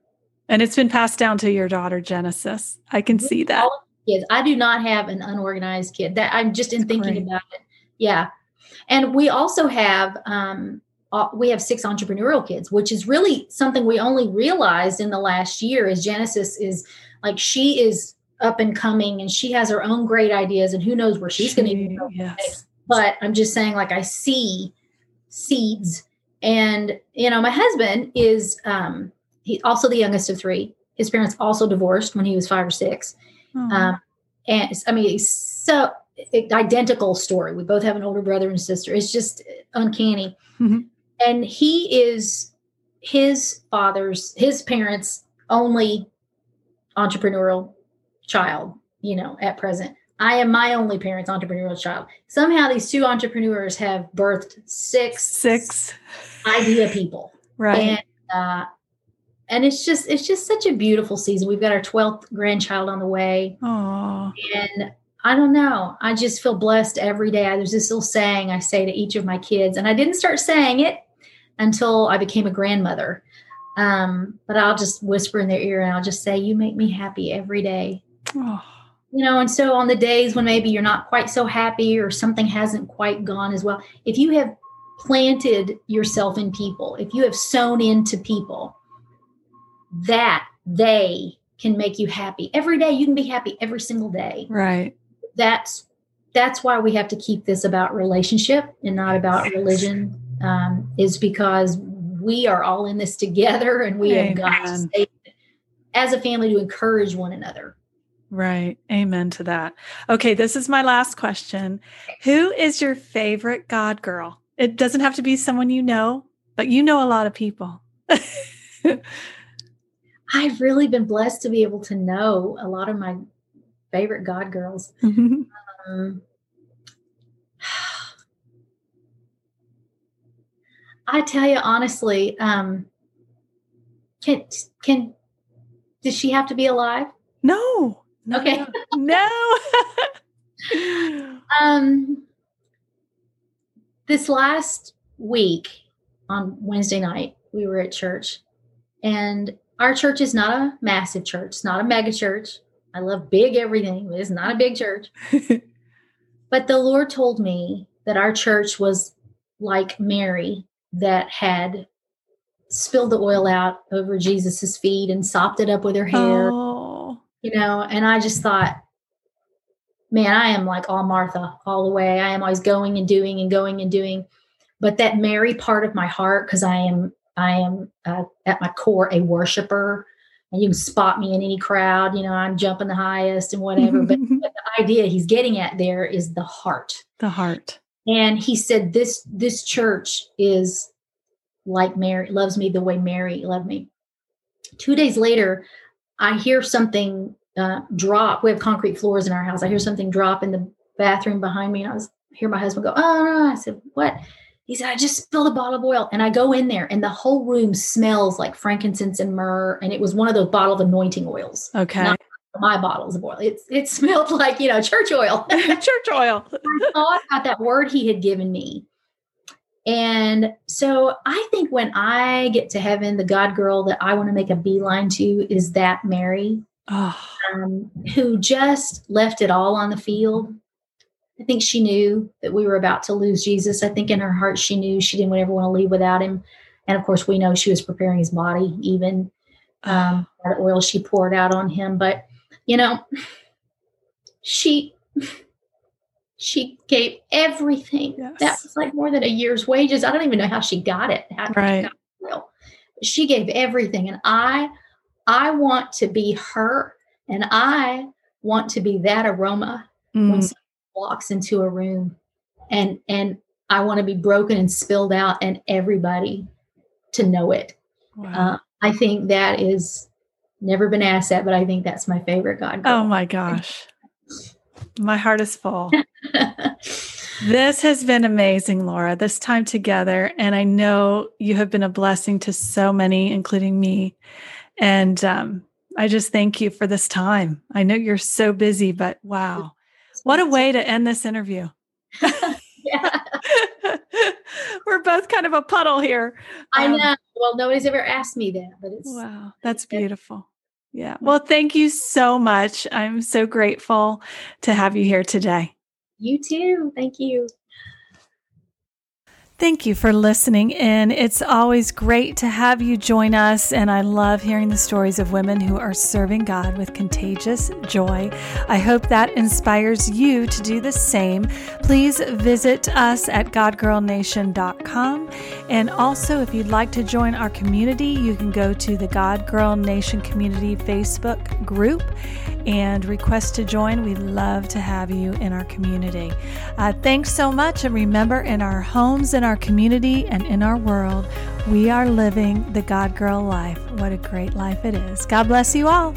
And it's been passed down to your daughter Genesis. I can see that. Kids. I do not have an unorganized kid. That I'm just in That's thinking great. about it. Yeah. And we also have um uh, we have six entrepreneurial kids, which is really something we only realized in the last year. Is Genesis is like she is up and coming, and she has her own great ideas, and who knows where she's going to go. Yes. But I'm just saying, like I see seeds, and you know, my husband is um, he also the youngest of three. His parents also divorced when he was five or 6 mm-hmm. um, and I mean, so identical story. We both have an older brother and sister. It's just uncanny. Mm-hmm and he is his father's his parents only entrepreneurial child you know at present i am my only parents entrepreneurial child somehow these two entrepreneurs have birthed six six idea people right and uh, and it's just it's just such a beautiful season. We've got our 12th grandchild on the way. Oh. And I don't know. I just feel blessed every day. There's this little saying I say to each of my kids, and I didn't start saying it until I became a grandmother. Um, but I'll just whisper in their ear and I'll just say, You make me happy every day. Oh. You know, and so on the days when maybe you're not quite so happy or something hasn't quite gone as well, if you have planted yourself in people, if you have sown into people, that they can make you happy every day. You can be happy every single day. Right. That's that's why we have to keep this about relationship and not about religion. Um, is because we are all in this together, [laughs] and we Amen. have got to stay as a family to encourage one another. Right. Amen to that. Okay, this is my last question. Who is your favorite God girl? It doesn't have to be someone you know, but you know a lot of people. [laughs] I've really been blessed to be able to know a lot of my favorite God girls. [laughs] Mm-hmm. Um, I tell you honestly, um, can can does she have to be alive? No. no okay. no. [laughs] [laughs] um this last week on Wednesday night, we were at church and our church is not a massive church, it's not a mega church. I love big everything, but it's not a big church. [laughs] but the Lord told me that our church was like Mary that had spilled the oil out over Jesus's feet and sopped it up with her hair. Oh. You know, and I just thought, man, I am like all Martha all the way. I am always going and doing and going and doing. But that Mary part of my heart, because I am I am uh, at my core a worshiper, and you can spot me in any crowd. You know, I'm jumping the highest and whatever. but, [laughs] but the idea he's getting at there is the heart. The heart. And he said, "This this church is like Mary loves me the way Mary loved me." Two days later, I hear something uh, drop. We have concrete floors in our house. I hear something drop in the bathroom behind me, and I was I hear my husband go, "Oh no!" I said, "What?" He said, I just spilled a bottle of oil. And I go in there and the whole room smells like frankincense and myrrh. And it was one of those bottle of anointing oils. Okay. Not my bottles of oil. It, it smelled [laughs] like, you know, church oil. [laughs] church oil. [laughs] I thought about that word he had given me. And so I think when I get to heaven, the God girl that I want to make a beeline to is that Mary, oh. um, who just left it all on the field I think she knew that we were about to lose Jesus. I think in her heart she knew she didn't ever want to leave without him. And of course, we know she was preparing his body, even um, that oil she poured out on him. But you know, she she gave everything. Yes. That was like more than a year's wages. I don't even know how she got it. How right. Got it she gave everything, and I I want to be her, and I want to be that aroma mm. when someone walks into a room and and I want to be broken and spilled out and everybody to know it. Wow. Uh, I think that is never been asked that, but I think that's my favorite God. Girl. Oh my [laughs] gosh. My heart is full. this has been amazing, Laura, this time together. And I know you have been a blessing to so many, including me. And um, I just thank you for this time. I know you're so busy, but wow. What a way to end this interview. yeah. [laughs] We're both kind of a puddle here. I um, know. Well, nobody's ever asked me that, but it's wow, that's beautiful. Yeah. Well, thank you so much. I'm so grateful to have you here today. You too. Thank you. Thank you for listening in. It's always great to have you join us, and I love hearing the stories of women who are serving God with contagious joy. I hope that inspires you to do the same. Please visit us at godgirlnation.com. And also, if you'd like to join our community, you can go to the God Girl Nation Community Facebook group and request to join. We'd love to have you in our community. Uh, thanks so much. And remember, in our homes, in our community, and in our world, we are living the God Girl life. What a great life it is. God bless you all.